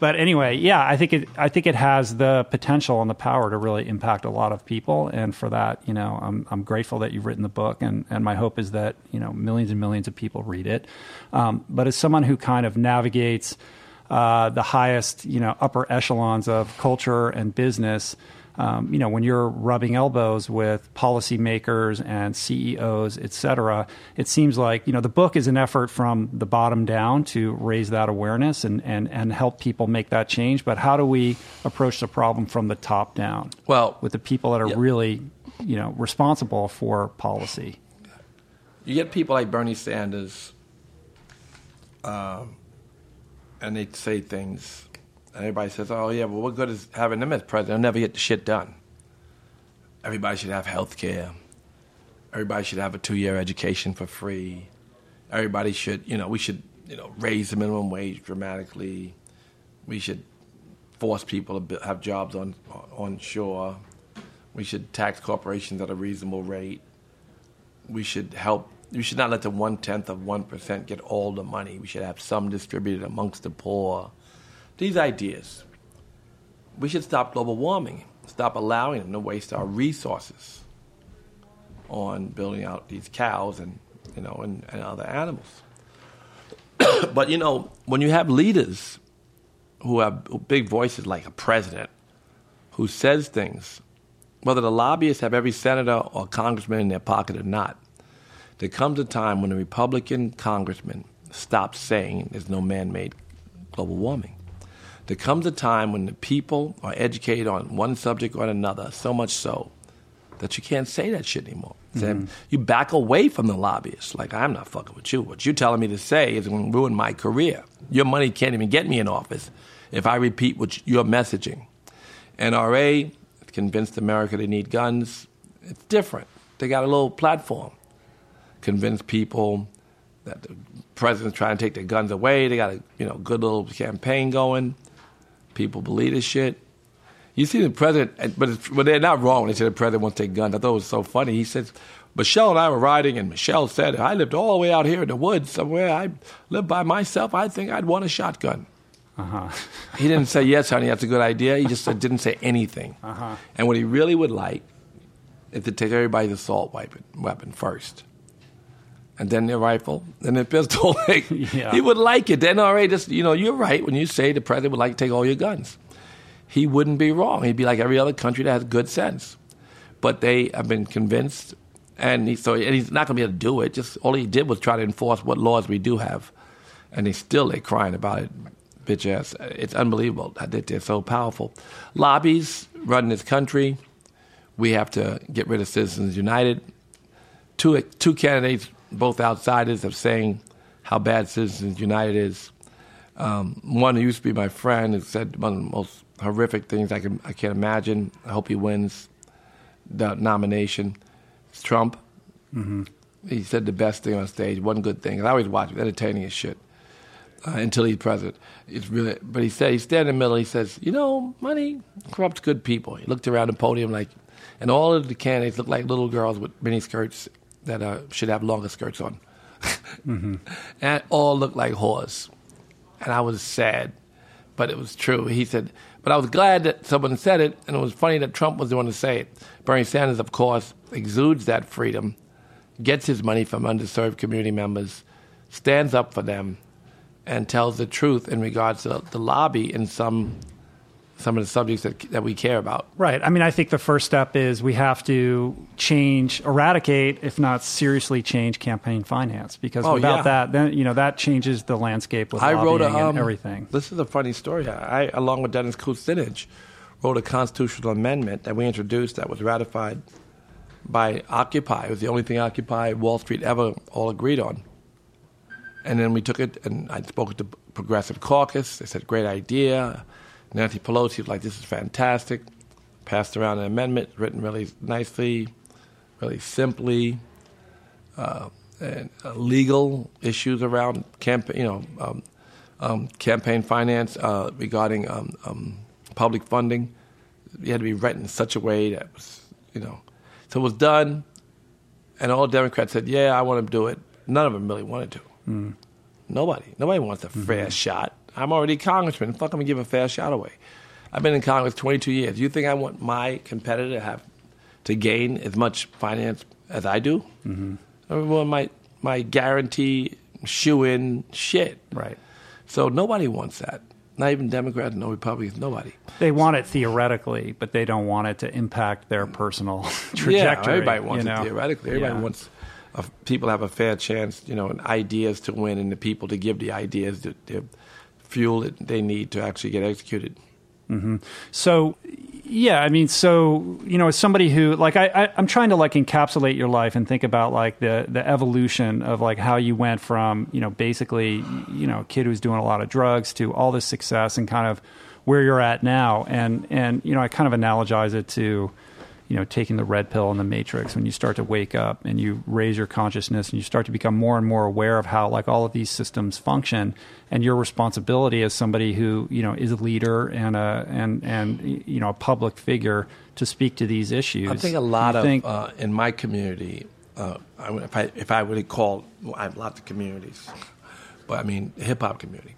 [SPEAKER 2] but anyway, yeah, I think it. I think it has the potential and the power to really impact a lot of people, and for that, you know, I'm I'm grateful that you've written the book, and and my hope is that you know millions and millions of people read it. Um, but as someone who kind of navigates uh, the highest, you know, upper echelons of culture and business. Um, you know, when you're rubbing elbows with policymakers and CEOs, et cetera, it seems like, you know, the book is an effort from the bottom down to raise that awareness and, and, and help people make that change. But how do we approach the problem from the top down
[SPEAKER 1] Well,
[SPEAKER 2] with the people that are
[SPEAKER 1] Yeah.
[SPEAKER 2] really, you know, responsible for policy?
[SPEAKER 1] you get people like Bernie Sanders, um, and they say things, everybody says, "Oh yeah, well, what good is having them as president? They'll never get the shit done." Everybody should have health care. Everybody should have a two-year education for free. everybody should, you know, we should, you know, raise the minimum wage dramatically. We should force people to have jobs on on shore. We should tax corporations at a reasonable rate. We should help. We should not let the one tenth of one percent get all the money. We should have some distributed amongst the poor. These ideas. We should stop global warming. Stop allowing them to waste our resources on building out these cows and you know and, and other animals. but you know, when you have leaders who have big voices like a president who says things, whether the lobbyists have every senator or congressman in their pocket or not, there comes a time when a Republican congressman stops saying there's no man made global warming. There comes a time when the people are educated on one subject or another, so much so that you can't say that shit anymore. Mm-hmm. You back away from the lobbyists. Like, I'm not fucking with you. What you're telling me to say is going to ruin my career. Your money can't even get me in office if I repeat what you're messaging. NRA convinced America they need guns. It's different. They got a little platform. Convince people that the president's trying to take their guns away. They got a you know good little campaign going. People believe this shit. You see the president, but, but they're not wrong. When they say the president wants to take guns. I thought it was so funny. He says, Michelle and I were riding, and Michelle said, I lived all the way out here in the woods somewhere. I lived by myself. I think I'd want a shotgun. Uh-huh. he didn't say, yes, honey, that's a good idea. He just didn't say anything. Uh-huh. And what he really would like is to take everybody's assault weapon, weapon first. And then their rifle, then their pistol. yeah. He would like it. Then, all right, just, you know, you're right when you say the president would like to take all your guns. He wouldn't be wrong. He'd be like every other country that has good sense. But they have been convinced, and, he, so, and he's not going to be able to do it. Just all he did was try to enforce what laws we do have. And they still they crying about it bitch ass. It's unbelievable that they're so powerful. Lobbies run this country. We have to get rid of Citizens United. Two, two candidates, both outsiders, of saying how bad Citizens United is. Um, one who used to be my friend has said one of the most horrific things I can I can't imagine. I hope he wins the nomination. It's Trump. Mm-hmm. He said the best thing on stage, one good thing. I always watch it, entertaining as shit uh, until he's president. It's really, but he said he's standing in the middle. He says, "You know, money corrupts good people." He looked around the podium like, and all of the candidates looked like little girls with mini skirts that uh, should have longer skirts on, mm-hmm. and all looked like whores. And I was sad, but it was true. He said, but I was glad that someone said it, and it was funny that Trump was the one to say it. Bernie Sanders, of course, exudes that freedom, gets his money from underserved community members, stands up for them and tells the truth in regards to the lobby in some some of the subjects that, that we care about.
[SPEAKER 2] Right. I mean, I think the first step is we have to change, eradicate, if not seriously change campaign finance, because oh, without yeah. that, then you know that changes the landscape with I wrote a, um, everything.
[SPEAKER 1] This is a funny story. I, along with Dennis Kucinich, wrote a constitutional amendment that we introduced that was ratified by Occupy. It was the only thing Occupy Wall Street ever all agreed on. And then we took it, and I spoke with the Progressive Caucus. They said, great idea. Nancy Pelosi was like, this is fantastic. Passed around an amendment, written really nicely, really simply. Uh, and uh, legal issues around campaign, you know, um, um, campaign finance uh, regarding um, um, public funding. It had to be written in such a way that was, you know, so it was done, and all Democrats said, "Yeah, I want to do it." None of them really wanted to. Mm. Nobody. Nobody wants a mm-hmm. fair shot. I'm already a congressman. Fuck, I'm gonna give a fair shot away. I've been in Congress 22 years. You think I want my competitor to have to gain as much finance as I do? Mm-hmm. I want my my guarantee shoe in shit.
[SPEAKER 2] Right.
[SPEAKER 1] So nobody wants that. Not even Democrats, no Republicans, nobody.
[SPEAKER 2] They want it theoretically, but they don't want it to impact their personal trajectory. Yeah,
[SPEAKER 1] everybody wants
[SPEAKER 2] you know?
[SPEAKER 1] it theoretically. Everybody yeah. wants people have a fair chance, you know, and ideas to win, and the people to give the ideas the, the fuel that they need to actually get executed.
[SPEAKER 2] Mm-hmm. So, yeah, I mean, so you know, as somebody who like I, I am trying to like encapsulate your life and think about like the the evolution of like how you went from you know basically you know a kid who's doing a lot of drugs to all this success and kind of where you're at now, and and you know I kind of analogize it to you know, taking the red pill in the matrix, when you start to wake up and you raise your consciousness and you start to become more and more aware of how like all of these systems function and your responsibility as somebody who, you know, is a leader and a and and you know, a public figure to speak to these issues.
[SPEAKER 1] I think a lot
[SPEAKER 2] You
[SPEAKER 1] of
[SPEAKER 2] think-
[SPEAKER 1] uh, in my community, uh, if I if I would call, well, I have lots of communities, but I mean hip hop community.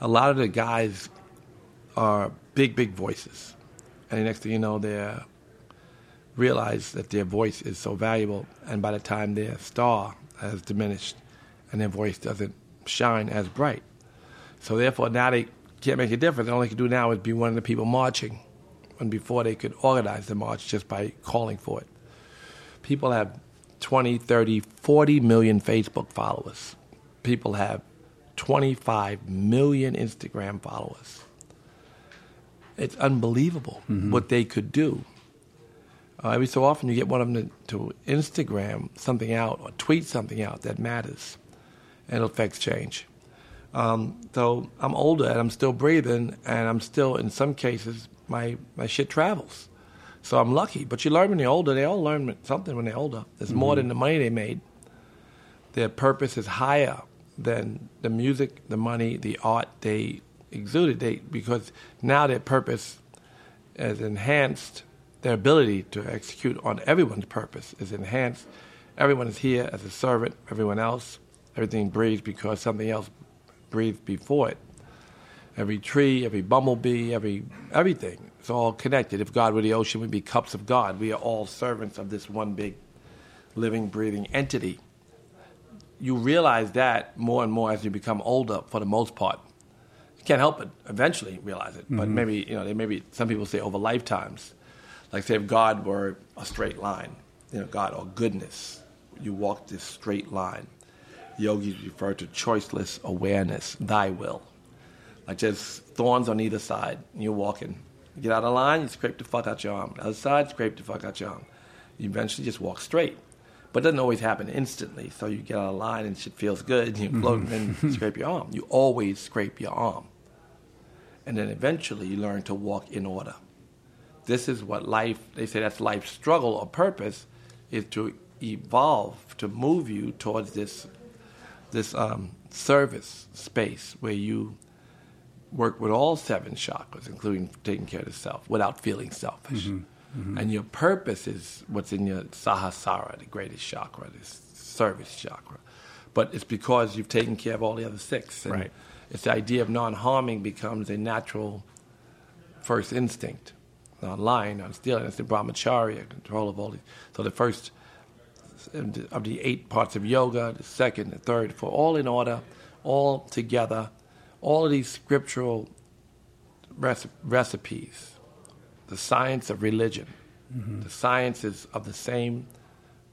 [SPEAKER 1] A lot of the guys are big, big voices, and the next thing you know, they're realize that their voice is so valuable, and by the time their star has diminished, and their voice doesn't shine as bright, so therefore now they can't make a difference. All they can do now is be one of the people marching when before they could organize the march just by calling for it. People have 20, 30, 40 million Facebook followers. People have 25 million Instagram followers. It's unbelievable mm-hmm. what they could do. Uh, every so often, you get one of them to, to Instagram something out or tweet something out that matters, and it affects change. Um, so I'm older and I'm still breathing, and I'm still, in some cases, my, my shit travels. So I'm lucky. But you learn when you're older. They all learn something when they're older. There's more than the money they made. Their purpose is higher than the music, the money, the art they exuded. They, because now their purpose has enhanced their ability to execute on everyone's purpose is enhanced. Everyone is here as a servant. Everyone else, everything breathes because something else breathed before it. Every tree, every bumblebee, every everything. It's all connected. If God were the ocean, we'd be cups of God. We are all servants of this one big living, breathing entity. You realize that more and more as you become older for the most part. You can't help but eventually realize it. But mm-hmm. maybe, you know, maybe some people say over lifetimes. Like say if God were a straight line, you know, God or goodness, you walk this straight line. Yogis refer to choiceless awareness, thy will. Like there's thorns on either side, and you're walking. You get out of line, you scrape the fuck out your arm. The other side, scrape the fuck out your arm. You eventually just walk straight. But it doesn't always happen instantly. So you get out of line and shit feels good, and you mm-hmm. float and then scrape your arm. You always scrape your arm. And then eventually you learn to walk in order. This is what life, they say that's life's struggle or purpose, is to evolve, to move you towards this, this um, service space where you work with all seven chakras, including taking care of the self, without feeling selfish. And your purpose is what's in your Sahasrara, the greatest chakra, this service chakra. But it's because you've taken care of all the other six. And
[SPEAKER 2] Right.
[SPEAKER 1] It's the idea of non harming becomes a natural first instinct. Non lying, non stealing, it's the brahmacharya, control of all these. So the first of the eight parts of yoga, the second, the third, for all in order, all together, all of these scriptural recipes, the science of religion, mm-hmm. the sciences of the same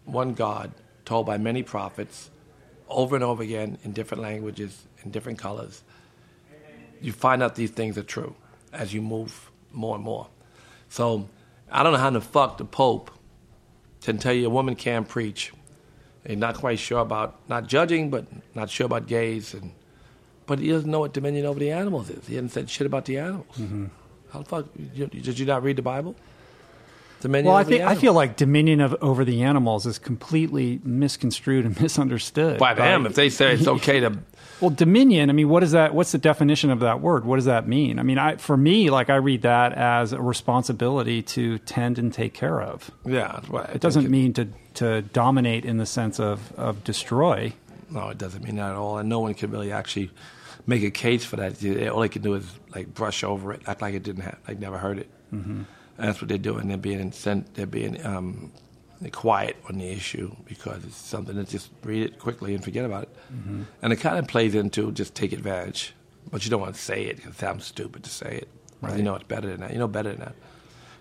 [SPEAKER 1] one God told by many prophets over and over again in different languages, in different colors. You find out these things are true as you move more and more. So I don't know how the fuck the Pope can tell you a woman can't preach. He's not quite sure about not judging, but not sure about gays, and but he doesn't know what dominion over the animals is. He hasn't said shit about the animals. Mm-hmm. How the fuck you, did you not read the Bible? Dominion
[SPEAKER 2] Well, I
[SPEAKER 1] over the
[SPEAKER 2] think I feel like dominion of over the animals is completely misconstrued and misunderstood
[SPEAKER 1] by them if they say it's okay to
[SPEAKER 2] Well, dominion. I mean, what is that? What's the definition of that word? What does that mean? I mean, I, for me, like I read that as a responsibility to tend and take care of.
[SPEAKER 1] yeah. Well,
[SPEAKER 2] It doesn't
[SPEAKER 1] think
[SPEAKER 2] mean to to dominate in the sense of of destroy.
[SPEAKER 1] No, it doesn't mean that at all, and no one can really actually make a case for that. All they can do is like brush over it, act like it didn't happen, like never heard it. Mm-hmm. That's what they're doing. They're being incent- they're being um, quiet on the issue because it's something that just read it quickly and forget about it. And it kind of plays into just take advantage, but you don't want to say it because it sounds stupid to say it. 'Cause You know it's better than that. You know better than that.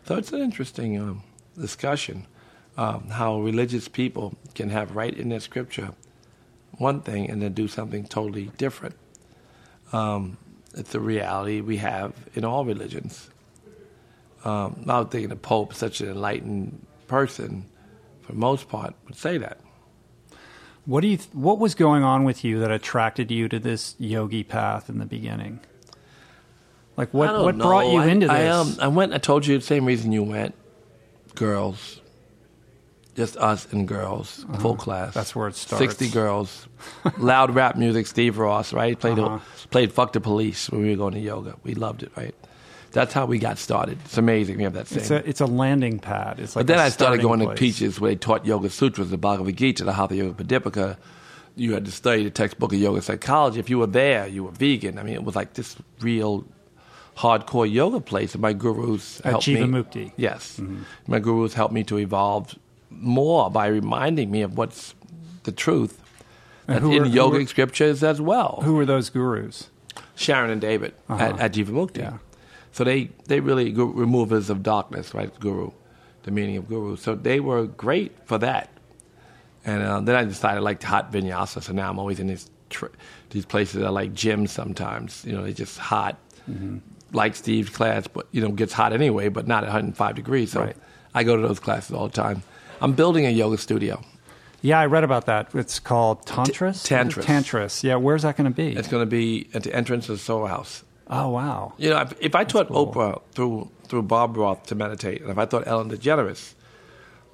[SPEAKER 1] So it's an interesting um, discussion um, how religious people can have right in their scripture one thing and then do something totally different. Um, it's a reality we have in all religions. Um, I was thinking the Pope, such an enlightened person, for the most part, would say that.
[SPEAKER 2] What do you? th- What was going on with you that attracted you to this yogi path in the beginning? Like what? What
[SPEAKER 1] know.
[SPEAKER 2] brought you
[SPEAKER 1] I-
[SPEAKER 2] into this?
[SPEAKER 1] I, um, I went. I told you the same reason you went. girls, just us and girls, full class.
[SPEAKER 2] Uh-huh. That's where it starts.
[SPEAKER 1] Sixty girls, loud rap music. Steve Ross, right? Played
[SPEAKER 2] Uh-huh.
[SPEAKER 1] played "Fuck the Police" when we were going to yoga. We loved it, right? That's how we got started. It's amazing. We have that same.
[SPEAKER 2] It's a it's a landing pad. It's like
[SPEAKER 1] But then I started going
[SPEAKER 2] place.
[SPEAKER 1] to teachers where they taught Yoga Sutras, the Bhagavad Gita, the Hatha Yoga Pradipika. You had to study the textbook of yoga psychology. If you were there, you were vegan. I mean, it was like this real hardcore yoga place. And my gurus
[SPEAKER 2] At
[SPEAKER 1] helped me.
[SPEAKER 2] Jivamukti.
[SPEAKER 1] Yes, my gurus helped me to evolve more by reminding me of what's the truth. That's in yoga
[SPEAKER 2] were-
[SPEAKER 1] scriptures as well.
[SPEAKER 2] Who were those gurus?
[SPEAKER 1] Sharon and David at, at Jivamukti.
[SPEAKER 2] Uh-huh. Yeah.
[SPEAKER 1] So they, they really gu- removers of darkness, right? Guru, the meaning of guru. So they were great for that. And uh, then I decided I liked hot vinyasa. So now I'm always in these tr- these places that are like gyms sometimes. You know, they're just hot.
[SPEAKER 2] Mm-hmm.
[SPEAKER 1] Like Steve's class, but you know, gets hot anyway, but not at 105 degrees. So
[SPEAKER 2] Right.
[SPEAKER 1] I go to those classes all the time. I'm building a yoga studio.
[SPEAKER 2] Yeah, I read about that. It's called Tantris.
[SPEAKER 1] Tantris.
[SPEAKER 2] Tantris. Yeah, where's that going to be?
[SPEAKER 1] It's going to be at the entrance of the Soho House.
[SPEAKER 2] Oh wow.
[SPEAKER 1] You know, if, if I taught
[SPEAKER 2] cool.
[SPEAKER 1] Oprah through through Bob Roth to meditate, and if I taught Ellen DeGeneres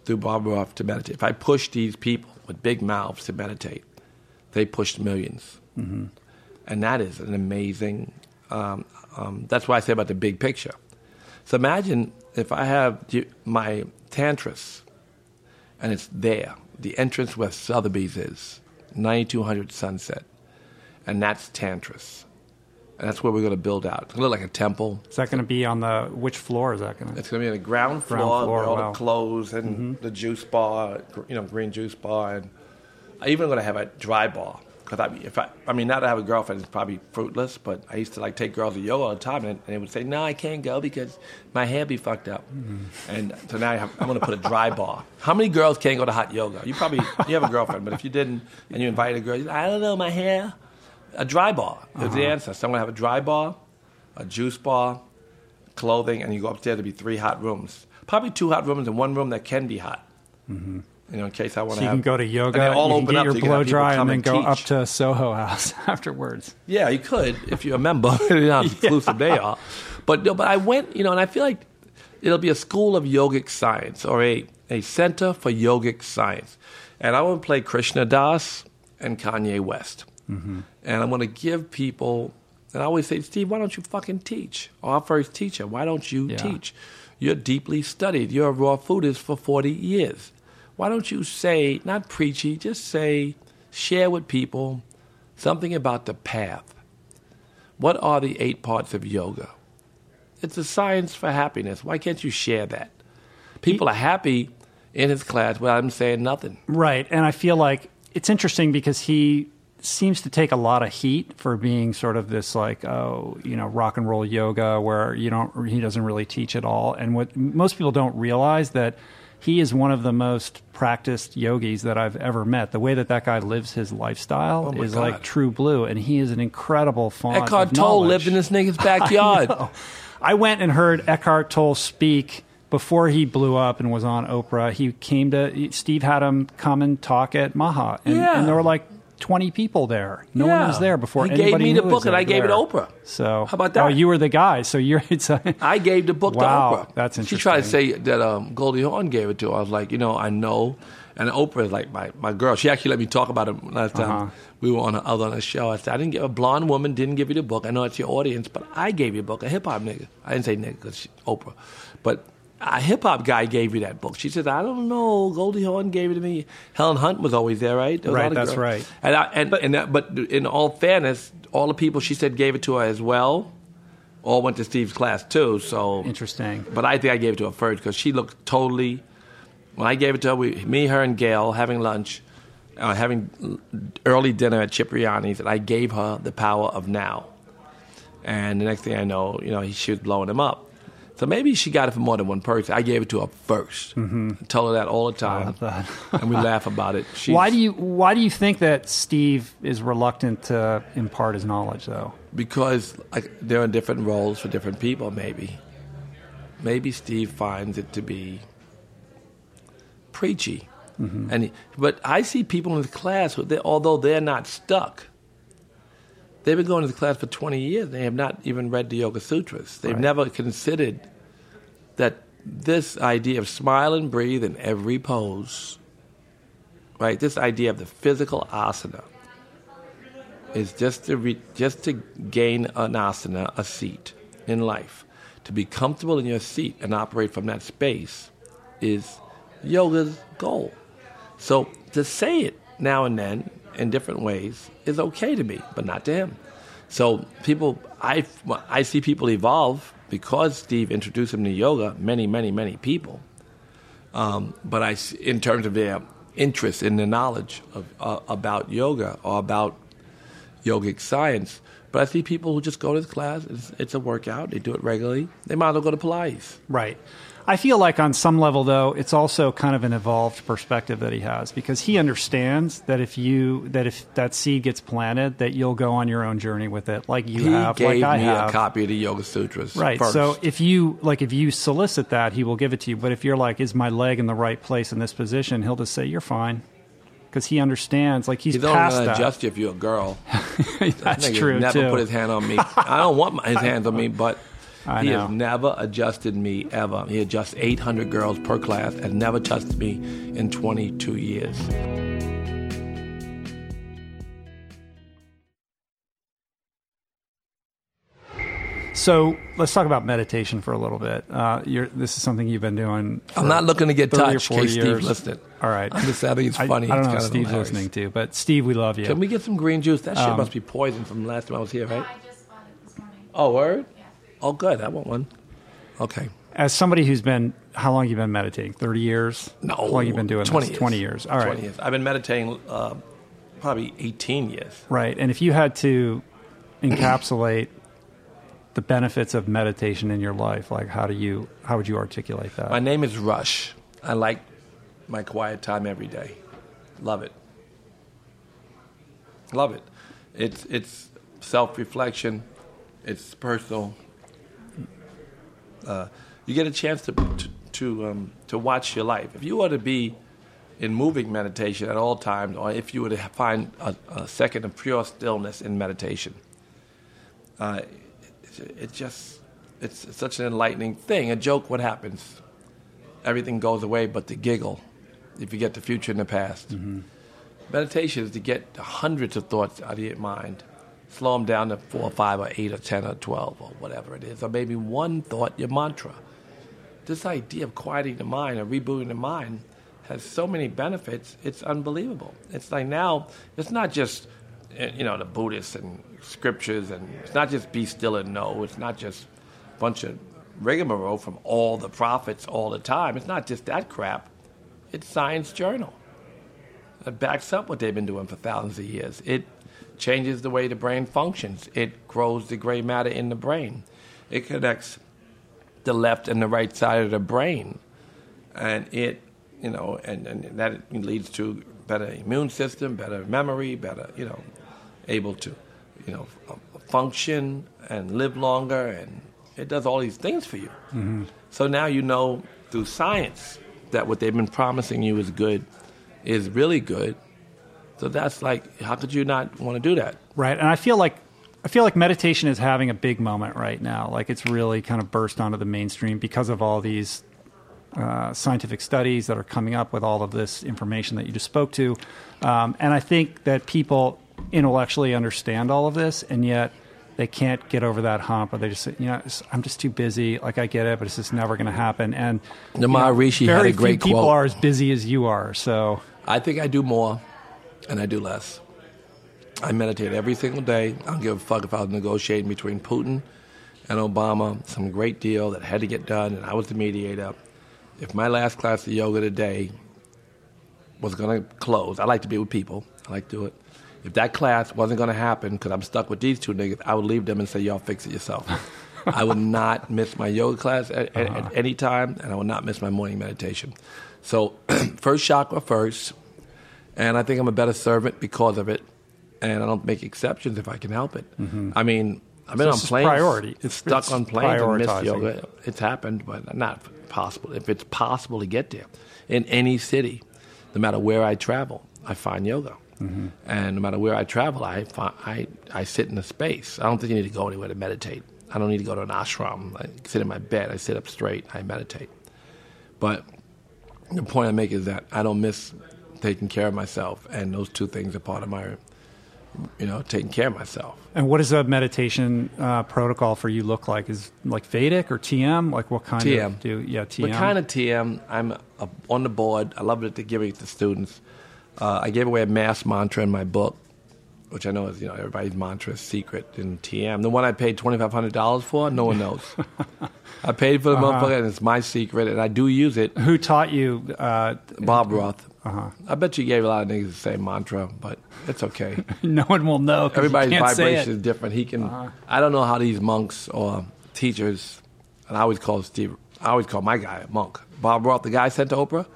[SPEAKER 1] through Bob Roth to meditate, if I pushed these people with big mouths to meditate, they pushed 1000000s and that is an amazing. Um, um, that's why I say about the big picture. So imagine if I have my Tantris, and it's there, the entrance where Sotheby's is, 9200 Sunset, and that's Tantris. And that's where we're going to build out. It's going to look like a temple.
[SPEAKER 2] Is that going to be on the which floor is that going to?
[SPEAKER 1] It's going to be on the ground floor,
[SPEAKER 2] Ground floor,
[SPEAKER 1] where all
[SPEAKER 2] wow. Mm-hmm.
[SPEAKER 1] the clothes and the juice bar, you know, green juice bar, and I even going to have a dry bar because I, if I, I mean, now that I have a girlfriend, it's probably fruitless. But I used to like take girls to yoga all the time, and, and they would say, "No, I can't go because my hair be fucked up."
[SPEAKER 2] Mm-hmm.
[SPEAKER 1] And so now I have, I'm going to put a dry bar. How many girls can't go to hot yoga? You probably you have a girlfriend, but if you didn't and you invited a girl, you I don't know, my hair. A dry bar is
[SPEAKER 2] Uh-huh.
[SPEAKER 1] the answer. So I'm going to have a dry bar, a juice bar, clothing, and you go upstairs to be three hot rooms. Probably two hot rooms and one room that can be hot. Mm-hmm. You know, in case I want to.
[SPEAKER 2] So you
[SPEAKER 1] have.
[SPEAKER 2] can go to yoga,
[SPEAKER 1] and all
[SPEAKER 2] you can
[SPEAKER 1] open
[SPEAKER 2] get
[SPEAKER 1] up
[SPEAKER 2] your
[SPEAKER 1] so you
[SPEAKER 2] blow dry, and then
[SPEAKER 1] and
[SPEAKER 2] go up
[SPEAKER 1] teach.
[SPEAKER 2] to Soho House afterwards.
[SPEAKER 1] Yeah, you could if you're a member. you know how exclusive they are. But no, but I went, you know, and I feel like it'll be a school of yogic science or a, a center for yogic science. And I want to play Krishna Das and Kanye West. And I'm going to give people, and I always say, Steve, why don't you fucking teach? Our first teacher, why don't you
[SPEAKER 2] Yeah.
[SPEAKER 1] teach? You're deeply studied. You're a raw foodist for 40 years. Why don't you say, not preachy, just say, share with people something about the path. What are the eight parts of yoga? It's a science for happiness. Why can't you share that? People are happy in his class without him saying nothing.
[SPEAKER 2] Right. And I feel like it's interesting because he seems to take a lot of heat for being sort of this like oh you know rock and roll yoga where you don't he doesn't really teach at all and what most people don't realize that he is one of the most practiced yogis that I've ever met. The way that that guy lives his lifestyle
[SPEAKER 1] Oh
[SPEAKER 2] is
[SPEAKER 1] God.
[SPEAKER 2] like true blue, and he is an incredible font.
[SPEAKER 1] Eckhart
[SPEAKER 2] of
[SPEAKER 1] Tolle lived in this nigga's backyard.
[SPEAKER 2] I went and heard Eckhart Tolle speak before he blew up and was on Oprah. He came to Steve had him come and talk at Maha, and,
[SPEAKER 1] Yeah.
[SPEAKER 2] and there were like twenty people there. No one was there before.
[SPEAKER 1] He gave me the book and I gave it to Oprah.
[SPEAKER 2] So
[SPEAKER 1] How about that?
[SPEAKER 2] Oh, you were the guy. So you're. It's a,
[SPEAKER 1] I gave the book
[SPEAKER 2] Wow,
[SPEAKER 1] to Oprah.
[SPEAKER 2] that's interesting.
[SPEAKER 1] She tried to say that um, Goldie Hawn gave it to her. I was like, you know, I know. And Oprah is like my, my girl. She actually let me talk about it last time
[SPEAKER 2] Uh-huh.
[SPEAKER 1] we were on a, other on a show. I said, I didn't give a blonde woman didn't give you the book. I know it's your audience, but I gave you a book, a hip hop nigga. I didn't say nigga because Oprah, but a hip hop guy gave you that book. She said, I don't know. Goldie Hawn gave it to me. Helen Hunt was always there, right? There
[SPEAKER 2] Right, that's right.
[SPEAKER 1] And I, and, and that, but in all fairness, all the people she said gave it to her as well, all went to Steve's class too. So
[SPEAKER 2] Interesting.
[SPEAKER 1] But I think I gave it to her first because she looked totally. When I gave it to her, we, me, her, and Gayle having lunch, uh, having early dinner at Cipriani's, and I gave her the power of now. And the next thing I know, you know, she was blowing him up. So maybe she got it from more than one person. I gave it to her 1st Mm-hmm. I told her that all the time,
[SPEAKER 2] love that.
[SPEAKER 1] and we laugh about it. She's,
[SPEAKER 2] why do you Why do you think that Steve is reluctant to impart his knowledge, though?
[SPEAKER 1] because like, they're in different roles for different people. Maybe, maybe Steve finds it to be preachy, and he- but I see people in the class who, they, although they're not stuck, they've been going to the class for twenty years. They have not even read the Yoga Sutras. They've
[SPEAKER 2] Right.
[SPEAKER 1] never considered that this idea of smile and breathe in every pose, right? This idea of the physical asana is just to re, just to gain an asana, a seat in life, to be comfortable in your seat and operate from that space is yoga's goal. So to say it now and then in different ways is okay to me, but not to him. So people, I, I see people evolve because Steve introduced him to yoga. Many, many, many people. Um, but I, in terms of their interest in the knowledge of, uh, about yoga or about yogic science. But I see people who just go to this class. It's, it's a workout. They do it regularly. They might as well go to Pilates.
[SPEAKER 2] Right. I feel like on some level, though, it's also kind of an evolved perspective that he has because he understands that if you that if that seed gets planted, that you'll go on your own journey with it, like you
[SPEAKER 1] he
[SPEAKER 2] have,
[SPEAKER 1] gave
[SPEAKER 2] like I
[SPEAKER 1] me
[SPEAKER 2] have.
[SPEAKER 1] a copy of the Yoga Sutras.
[SPEAKER 2] Right.
[SPEAKER 1] First.
[SPEAKER 2] So if you like, if you solicit that, he will give it to you. But if you're like, "Is my leg in the right place in this position?" He'll just say, "You're fine," because he understands. Like he's,
[SPEAKER 1] he's only
[SPEAKER 2] past
[SPEAKER 1] going to
[SPEAKER 2] that.
[SPEAKER 1] adjust you if you're a girl.
[SPEAKER 2] That's true
[SPEAKER 1] Never
[SPEAKER 2] too.
[SPEAKER 1] put his hand on me. I don't want my, his hands on me, but
[SPEAKER 2] I
[SPEAKER 1] he
[SPEAKER 2] know.
[SPEAKER 1] has never adjusted me ever. He adjusts 800 girls per class and never touched me in 22 years.
[SPEAKER 2] So let's talk about meditation for a little bit. Uh, you're, this is something you've been doing.
[SPEAKER 1] I'm not looking to get
[SPEAKER 2] 30 or
[SPEAKER 1] touched.
[SPEAKER 2] 40
[SPEAKER 1] Steve
[SPEAKER 2] years.
[SPEAKER 1] listening.
[SPEAKER 2] All right.
[SPEAKER 1] I'm just I think it's
[SPEAKER 2] I,
[SPEAKER 1] funny.
[SPEAKER 2] I don't
[SPEAKER 1] It's
[SPEAKER 2] know if Steve's
[SPEAKER 1] hilarious.
[SPEAKER 2] listening to, but Steve, we love you.
[SPEAKER 1] Can we get some green juice? That shit
[SPEAKER 2] Um,
[SPEAKER 1] must be poison from the last time I was here, right?
[SPEAKER 4] I just bought it this morning.
[SPEAKER 1] Oh, word? Oh, good. I want one. Okay.
[SPEAKER 2] As somebody who's been, how long you been meditating? Thirty years?
[SPEAKER 1] No.
[SPEAKER 2] How long you been doing
[SPEAKER 1] 20
[SPEAKER 2] this?
[SPEAKER 1] years.
[SPEAKER 2] Twenty years. All right.
[SPEAKER 1] 20 years. I've been meditating uh, probably 18 years.
[SPEAKER 2] Right. And if you had to encapsulate the benefits of meditation in your life, like how do you, how would you articulate that?
[SPEAKER 1] My name is Rush. I like my quiet time every day. Love it. Love it. It's it's self reflection. It's personal. Uh, you get a chance to to to, um, to watch your life. If you were to be in moving meditation at all times, or if you were to find a, a second of pure stillness in meditation, uh, it, it just it's such an enlightening thing. A joke, what happens? Everything goes away but the giggle if you get the future and the past. Meditation is to get hundreds of thoughts out of your mind, slow them down to four, five, or eight, or ten, or twelve, or whatever it is, or maybe one thought, your mantra. This idea of quieting the mind or rebooting the mind has so many benefits. It's unbelievable. It's like now, it's not just eh, you know the Buddhists and scriptures, and it's not just be still and know. It's not just a bunch of rigmarole from all the prophets all the time. It's not just that crap. It's Science Journal. It backs up what they've been doing for thousands of years. It changes the way the brain functions. It grows the gray matter in the brain. It connects the left and the right side of the brain, and it, you know, and, and that leads to better immune system, better memory, better, you know, able to, you know, function and live longer, and it does all these things for you. Mm-hmm. So now you know through science that what they've been promising you is good is really good. So that's like, how could you not want to do that?
[SPEAKER 2] Right. And I feel like I feel like meditation is having a big moment right now. Like it's really kind of burst onto the mainstream because of all these uh, scientific studies that are coming up with all of this information that you just spoke to. Um, and I think that people intellectually understand all of this, and yet they can't get over that hump, or they just say, you know, I'm just too busy. Like I get it, but it's just never going to happen. And
[SPEAKER 1] The
[SPEAKER 2] you know,
[SPEAKER 1] Maharishi had a great
[SPEAKER 2] few people
[SPEAKER 1] quote.
[SPEAKER 2] are as busy as you are. So
[SPEAKER 1] I think I do more and I do less. I meditate every single day. I don't give a fuck if I was negotiating between Putin and Obama, some great deal that had to get done, and I was the mediator. If my last class of yoga today was going to close, I like to be with people. I like to do it. If that class wasn't going to happen because I'm stuck with these two niggas, I would leave them and say, y'all fix it yourself. I would not miss my yoga class at, at, at uh-huh. any time, and I would not miss my morning meditation. So, first chakra first, and I think I'm a better servant because of it, and I don't make exceptions if I can help it. Mm-hmm. I mean, I've been
[SPEAKER 2] So
[SPEAKER 1] on planes,
[SPEAKER 2] priority.
[SPEAKER 1] It's stuck
[SPEAKER 2] It's
[SPEAKER 1] on planes and missed yoga. It's happened, but not possible. If it's possible to get there in any city, no matter where I travel, I find yoga. Mm-hmm. And no matter where I travel, I, find, I, I sit in a space. I don't think you need to go anywhere to meditate. I don't need to go to an ashram. I sit in my bed. I sit up straight. I meditate. But the point I make is that I don't miss taking care of myself, and those two things are part of my, you know, taking care of myself.
[SPEAKER 2] And what does a meditation uh, protocol for you look like? Is like Vedic or TM? Like what kind
[SPEAKER 1] TM.
[SPEAKER 2] of do? Yeah, TM.
[SPEAKER 1] What kind of TM? I'm uh on the board. I love it to give it to students. Uh, I gave away a mass mantra in my book, which I know is you know everybody's mantra is secret in TM. The one I paid twenty five hundred dollars for, no one knows. I paid for the
[SPEAKER 2] Uh-huh.
[SPEAKER 1] motherfucker, and it's my secret, and I do use it.
[SPEAKER 2] Who taught you? Uh,
[SPEAKER 1] Bob Roth.
[SPEAKER 2] Uh-huh.
[SPEAKER 1] I bet you gave a lot of niggas the same mantra, but it's okay.
[SPEAKER 2] no one will know.
[SPEAKER 1] Everybody's vibration.
[SPEAKER 2] Uh-huh.
[SPEAKER 1] is different. He can. I don't know how these monks or teachers, and I always call Steve. I always call my guy a monk. Bob Roth, the guy I sent to Oprah,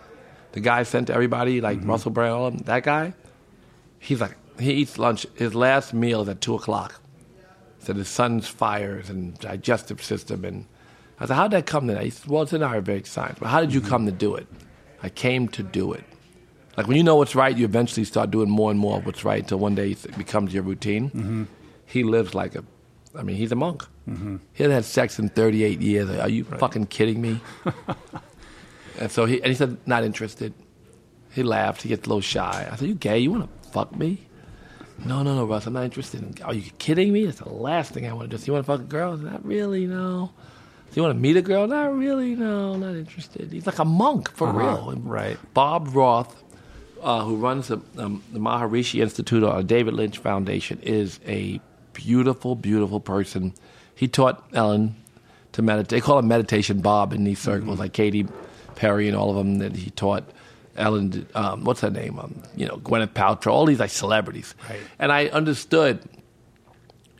[SPEAKER 1] the guy I sent to everybody like
[SPEAKER 2] Mm-hmm.
[SPEAKER 1] Russell Brand, all of them, that guy. He's like he eats lunch. His last meal is at two o'clock. Said his son's fires and digestive system, and I said, "How'd that come to that?" He said, "Well, it's in Ayurvedic science, but how did you
[SPEAKER 2] Mm-hmm.
[SPEAKER 1] come to do it?" I came to do it. Like when you know what's right, you eventually start doing more and more of what's right until one day it becomes your routine.
[SPEAKER 2] Mm-hmm.
[SPEAKER 1] He lives like a, I mean, he's a monk. He hasn't had sex in 38 years. Are you fucking kidding me? and so he, and he said, not interested. He laughed. He gets a little shy. I said, you gay? You want to fuck me? No, no, no, Russ. I'm not interested. In, are you kidding me? That's the last thing I want to do. So you want to fuck a girl? Not really, no. So you want to meet a girl? Not really, no. Not interested. He's like a monk for
[SPEAKER 2] Uh-huh,
[SPEAKER 1] real.
[SPEAKER 2] Right.
[SPEAKER 1] Bob Roth, uh, who runs the, um, the Maharishi Institute or David Lynch Foundation, is a beautiful, beautiful person. He taught Ellen to meditate. They call him Meditation Bob in these circles, like Katy Perry and all of them that he taught. Ellen, um, what's her name? Um, you know, Gwyneth Paltrow, all these like celebrities.
[SPEAKER 2] Right.
[SPEAKER 1] And I understood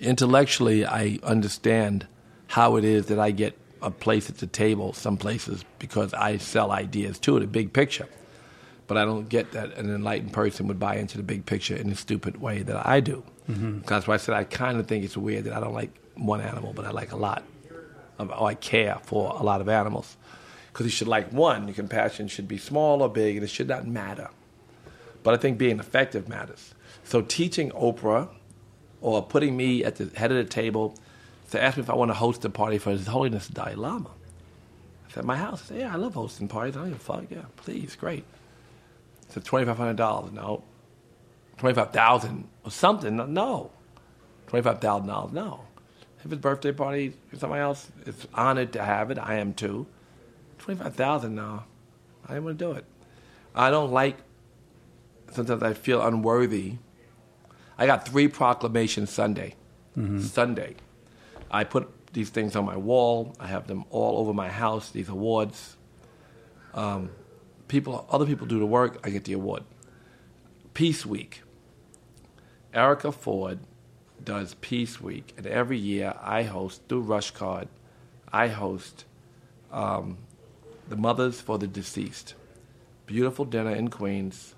[SPEAKER 1] intellectually, I understand how it is that I get a place at the table some places because I sell ideas too, the big picture. But I don't get that an enlightened person would buy into the big picture in a stupid way that I do. Mm-hmm. That's why I said I kind of think it's weird that I don't like one animal, but I like a lot. Of, or I care for a lot of animals. Because you should like one, your compassion should be small or big, and it should not matter. But I think being effective matters. So teaching Oprah or putting me at the head of the table to ask me if I want to host a party for His Holiness the Dalai Lama. I said, my house. I said, yeah, I love hosting parties. I don't give a fuck. Yeah, please, great. Said, $2,500. No. 25000 or something. No. $25,000. No. If it's birthday party for somebody else, it's honored to have it. I am too. 25000 No. I didn't want to do it. I don't like, sometimes I feel unworthy. I got three proclamations Sunday. Sunday. I put these things on my wall. I have them all over my house, these awards. Um, people, other people do the work, I get the award. Peace Week. Erica Ford does Peace Week, and every year I host through Rush Card. I host um, the Mothers for the Deceased. Beautiful dinner in Queens.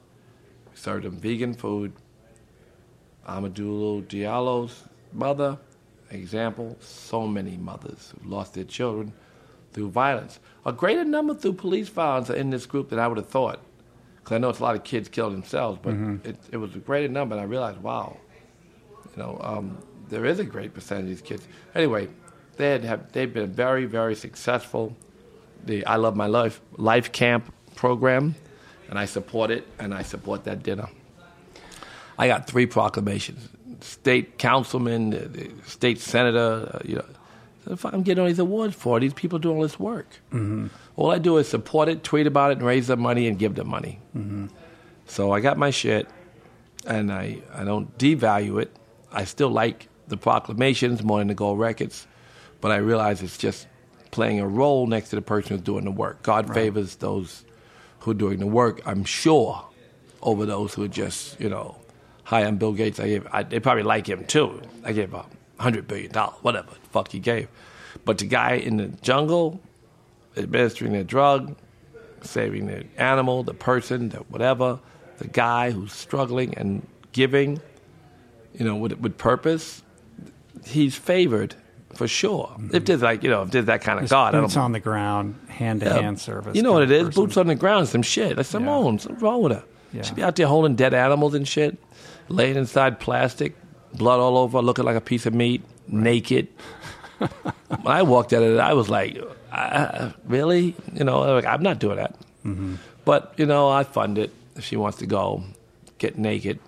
[SPEAKER 1] Serve them vegan food. Amadou Diallo's mother, example. So many mothers who lost their children through violence. A greater number through police violence are in this group than I would have thought. Because I know it's a lot of kids killed themselves, but it, it was a greater number, and I realized, wow, you know, um, there is a great percentage of these kids. Anyway, they had have, they've been very, very successful. The I Love My Life Life Camp program, and I support it, and I support that dinner. I got three proclamations: state councilman, state senator. Uh, you know, if I'm getting all these awards for these people doing all this work. Mm-hmm. All I do is support it, tweet about it, and raise the money and give the money. Mm-hmm. So I got my shit, and I, I don't devalue it. I still like the proclamations more than the gold records, but I realize it's just playing a role next to the person who's doing the work. God favors those who are doing the work, I'm sure, over those who are just, you know, hi, I'm Bill Gates. I gave, I, they probably like him too. I gave a hundred billion dollars, whatever the fuck he gave. But the guy in the jungle, administering the drug, saving the animal, the person, the whatever, the guy who's struggling and giving, you know, with, with purpose, he's favored for sure. Mm-hmm. If there's like, you know, if there's that kind of
[SPEAKER 2] Just
[SPEAKER 1] God, I
[SPEAKER 2] boots on the ground, hand to hand service.
[SPEAKER 1] you know what it is?
[SPEAKER 2] person.
[SPEAKER 1] Boots on the ground, some shit. Like Simone, something wrong with her.
[SPEAKER 2] Yeah.
[SPEAKER 1] She be out there holding dead animals and shit, laying inside plastic, blood all over, looking like a piece of meat, naked. when I walked out of it, I was like, I, really? You know, like, I'm not doing that. Mm-hmm. But, you know, I fund it. If she wants to go, get naked,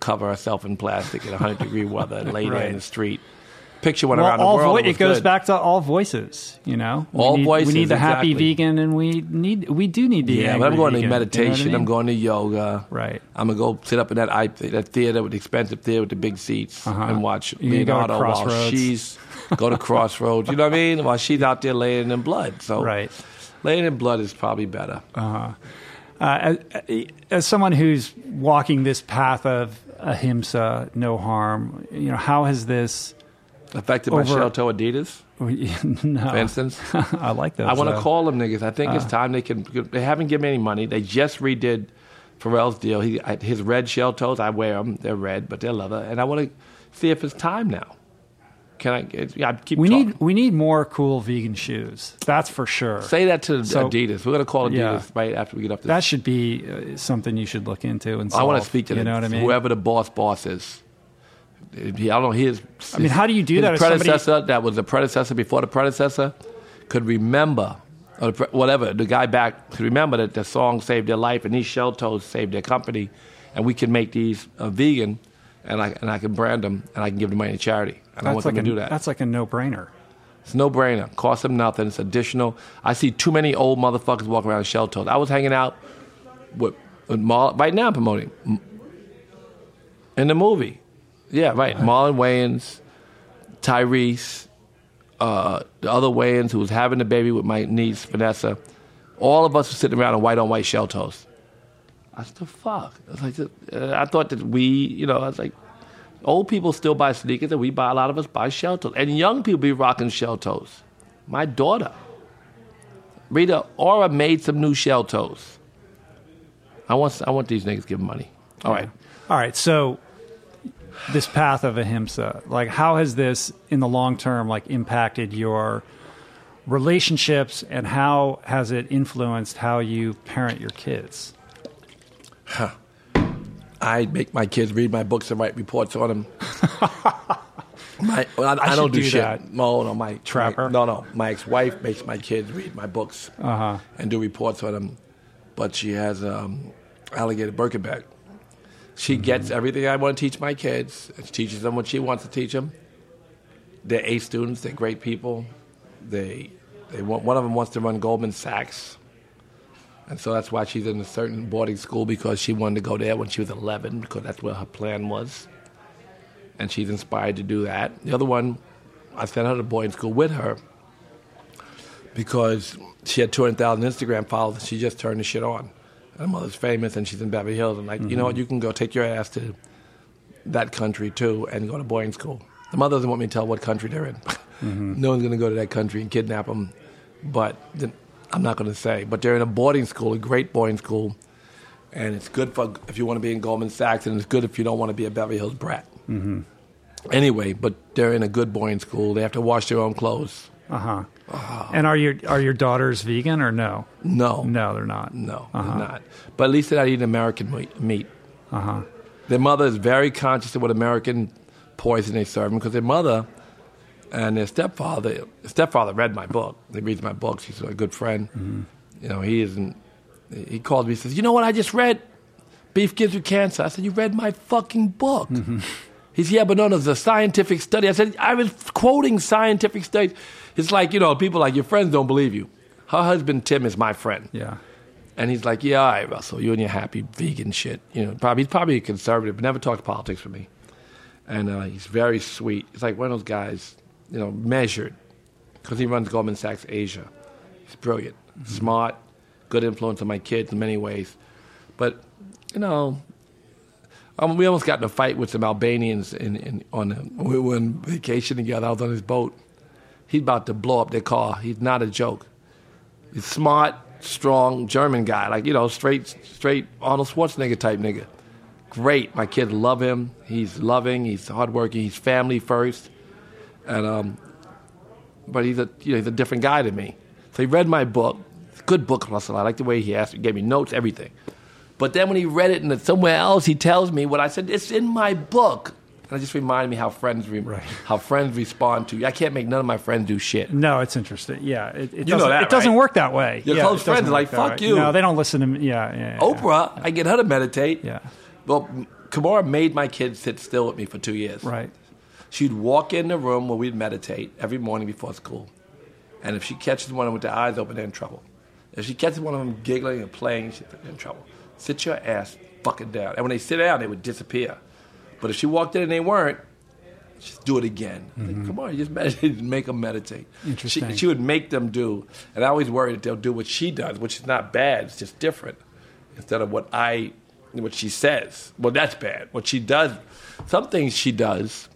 [SPEAKER 1] cover herself in plastic in 100 degree weather and lay there in the street. Picture one
[SPEAKER 2] Well,
[SPEAKER 1] around the
[SPEAKER 2] all
[SPEAKER 1] world.
[SPEAKER 2] vo-
[SPEAKER 1] it,
[SPEAKER 2] it goes
[SPEAKER 1] good.
[SPEAKER 2] back to all voices, you know. We
[SPEAKER 1] All
[SPEAKER 2] need,
[SPEAKER 1] voices,
[SPEAKER 2] We need the happy
[SPEAKER 1] exactly.
[SPEAKER 2] vegan, and we need we do need the
[SPEAKER 1] Yeah, but I'm going
[SPEAKER 2] vegan,
[SPEAKER 1] to meditation.
[SPEAKER 2] You know I
[SPEAKER 1] I'm
[SPEAKER 2] mean?
[SPEAKER 1] going to yoga.
[SPEAKER 2] Right.
[SPEAKER 1] I'm gonna go sit up in that I, that theater with the expensive theater with the big seats
[SPEAKER 2] Uh-huh.
[SPEAKER 1] and watch
[SPEAKER 2] You go to
[SPEAKER 1] Leonardo while
[SPEAKER 2] Crossroads.
[SPEAKER 1] she's go to Crossroads. You know what I mean? While she's out there laying in blood. So
[SPEAKER 2] Right.
[SPEAKER 1] laying in blood is probably better.
[SPEAKER 2] Uh, as, as someone who's walking this path of ahimsa, no harm, you know, how has this?
[SPEAKER 1] Affected by
[SPEAKER 2] over-
[SPEAKER 1] shell toe Adidas,
[SPEAKER 2] no,
[SPEAKER 1] for instance.
[SPEAKER 2] I like those.
[SPEAKER 1] I want to
[SPEAKER 2] uh,
[SPEAKER 1] call them niggas. I think it's
[SPEAKER 2] uh.
[SPEAKER 1] time they can. They haven't given me any money. They just redid Pharrell's deal. He his red shell toes. I wear them. They're red, but they're leather. And I want to see if it's time now. Can I? Yeah, I keep.
[SPEAKER 2] We
[SPEAKER 1] talking.
[SPEAKER 2] need we need more cool vegan shoes. That's for sure.
[SPEAKER 1] Say that to
[SPEAKER 2] So-
[SPEAKER 1] Adidas. We're to call Adidas
[SPEAKER 2] Yeah.
[SPEAKER 1] right after we get up. This.
[SPEAKER 2] that should be uh, something you should look into. And
[SPEAKER 1] I want to speak to
[SPEAKER 2] you
[SPEAKER 1] them,
[SPEAKER 2] know what I mean.
[SPEAKER 1] whoever the boss boss is. He, I don't know. His.
[SPEAKER 2] I mean, how do you do
[SPEAKER 1] his
[SPEAKER 2] that if somebody-
[SPEAKER 1] predecessor, that was the predecessor before the predecessor, could remember, or whatever, the guy back could remember that the song saved their life and these shell toes saved their company, and we can make these uh, vegan, and I and I can brand them and I can give the money to charity, and I want
[SPEAKER 2] like
[SPEAKER 1] them
[SPEAKER 2] a,
[SPEAKER 1] to do that.
[SPEAKER 2] That's like a no brainer.
[SPEAKER 1] It's no brainer. Cost them nothing. It's additional. I see too many old motherfuckers walking around shell toes. I was hanging out with, with Marlon, right now I'm promoting in the movie. Yeah, right. Marlon Wayans, Tyrese, uh, the other Wayans who was having the baby with my niece Vanessa. All of us were sitting around in white on white shell toes. I said, the fuck? I was like, uh, I thought that we, you know, I was like, old people still buy sneakers, and we buy a lot of us buy shell toes, and young people be rocking shell toes. My daughter, Rita Ora made some new shell toes. I want, I want these niggas give money. All right.
[SPEAKER 2] All right, so this path of ahimsa, like how has this in the long term like impacted your relationships and how has it influenced how you parent your kids? huh.
[SPEAKER 1] I make my kids read my books and write reports on them. my, well, I, I,
[SPEAKER 2] should
[SPEAKER 1] don't do,
[SPEAKER 2] do
[SPEAKER 1] shit.
[SPEAKER 2] that.
[SPEAKER 1] No, no, my
[SPEAKER 2] Trapper?
[SPEAKER 1] my- no, no. My ex-wife makes my kids read my books
[SPEAKER 2] Uh-huh.
[SPEAKER 1] and do reports on them, but she has um, alligator Birkin bag. She
[SPEAKER 2] Mm-hmm.
[SPEAKER 1] gets everything I want to teach my kids. She teaches them what she wants to teach them. They're A students. They're great people. They, they want, one of them wants to run Goldman Sachs. And so that's why she's in a certain boarding school because she wanted to go there when she was 11 because that's what her plan was. And she's inspired to do that. The other one, I sent her to boarding school with her because she had 200,000 Instagram followers she just turned the shit on. Her mother's famous and she's in Beverly Hills. And like, you know what, mm-hmm. you can go take your ass to that country too and go to boarding school. The mother doesn't want me to tell what country they're in. Mm-hmm. no one's going to go to that country and kidnap them. But the, I'm not going to say. But they're in a boarding school, a great boarding school. And it's good for if you want to be in Goldman Sachs, and it's good if you don't want to be a Beverly Hills brat. Mm-hmm. Anyway, but they're in a good boarding school. They have to wash their own clothes.
[SPEAKER 2] Uh-huh. Uh-huh. And are your are your daughters vegan or no?
[SPEAKER 1] No,
[SPEAKER 2] No, they're not.
[SPEAKER 1] no,
[SPEAKER 2] Uh-huh.
[SPEAKER 1] they're not. But at least they're not eating American meat- meat.
[SPEAKER 2] Uh-huh.
[SPEAKER 1] Their mother is very conscious of what American poison they serve them because their mother and their stepfather, stepfather read my book. He reads my books. He's a good friend. You know, he isn't. He called me. He says, "You know what I just read? Beef gives you cancer." I said, "You read my fucking book." He said, "Yeah, but no, no, it's a scientific study." I said, "I was quoting scientific studies." It's like you know, people like your friends don't believe you. Her husband Tim is my friend.
[SPEAKER 2] Yeah.
[SPEAKER 1] And he's like, yeah, all right, Russell, you and your happy vegan shit. You know, probably he's probably a conservative, but never talks politics with me. And uh, he's very sweet. He's like one of those guys, you know, measured, because he runs Goldman Sachs Asia. He's brilliant, smart, good influence on my kids in many ways. But you know, um, we almost got in a fight with some Albanians in, in on a, we were on vacation together. I was on his boat. He's about to blow up their car. He's not a joke. He's smart, strong German guy, like you know, straight, straight Arnold Schwarzenegger type nigga. Great, my kids love him. He's loving. He's hardworking. He's family first, and um, but he's a you know he's a different guy to me. So he read my book. Good book, Russell. I like the way he asked, He gave me notes, everything. But then when he read it and somewhere else, he tells me what I said. It's in my book. And it just reminded me how friends re- how friends respond to you. I can't make none of my friends do shit.
[SPEAKER 2] No, it's interesting. Yeah, it, it doesn't.
[SPEAKER 1] that,
[SPEAKER 2] it doesn't work that way.
[SPEAKER 1] Your
[SPEAKER 2] yeah,
[SPEAKER 1] close friends are like, "Fuck
[SPEAKER 2] way."
[SPEAKER 1] you.
[SPEAKER 2] No, they don't listen to me. Yeah, yeah. yeah.
[SPEAKER 1] Oprah, I get her to meditate.
[SPEAKER 2] Yeah.
[SPEAKER 1] Well, Kimora made my kids sit still with me for two years.
[SPEAKER 2] Right.
[SPEAKER 1] She'd walk in the room where we'd meditate every morning before school. And if she catches one of them with their eyes open, they're in trouble. If she catches one of them giggling and playing, she's in trouble. Sit your ass fucking down. And when they sit down, they would disappear. But if she walked in and they weren't, just do it again. Like, come on, just meditate, make them meditate.
[SPEAKER 2] Interesting.
[SPEAKER 1] She, she would make them do, and I always worry that they'll do what she does, which is not bad. It's just different instead of what I, what she says. Well, that's bad. What she does, some things she does,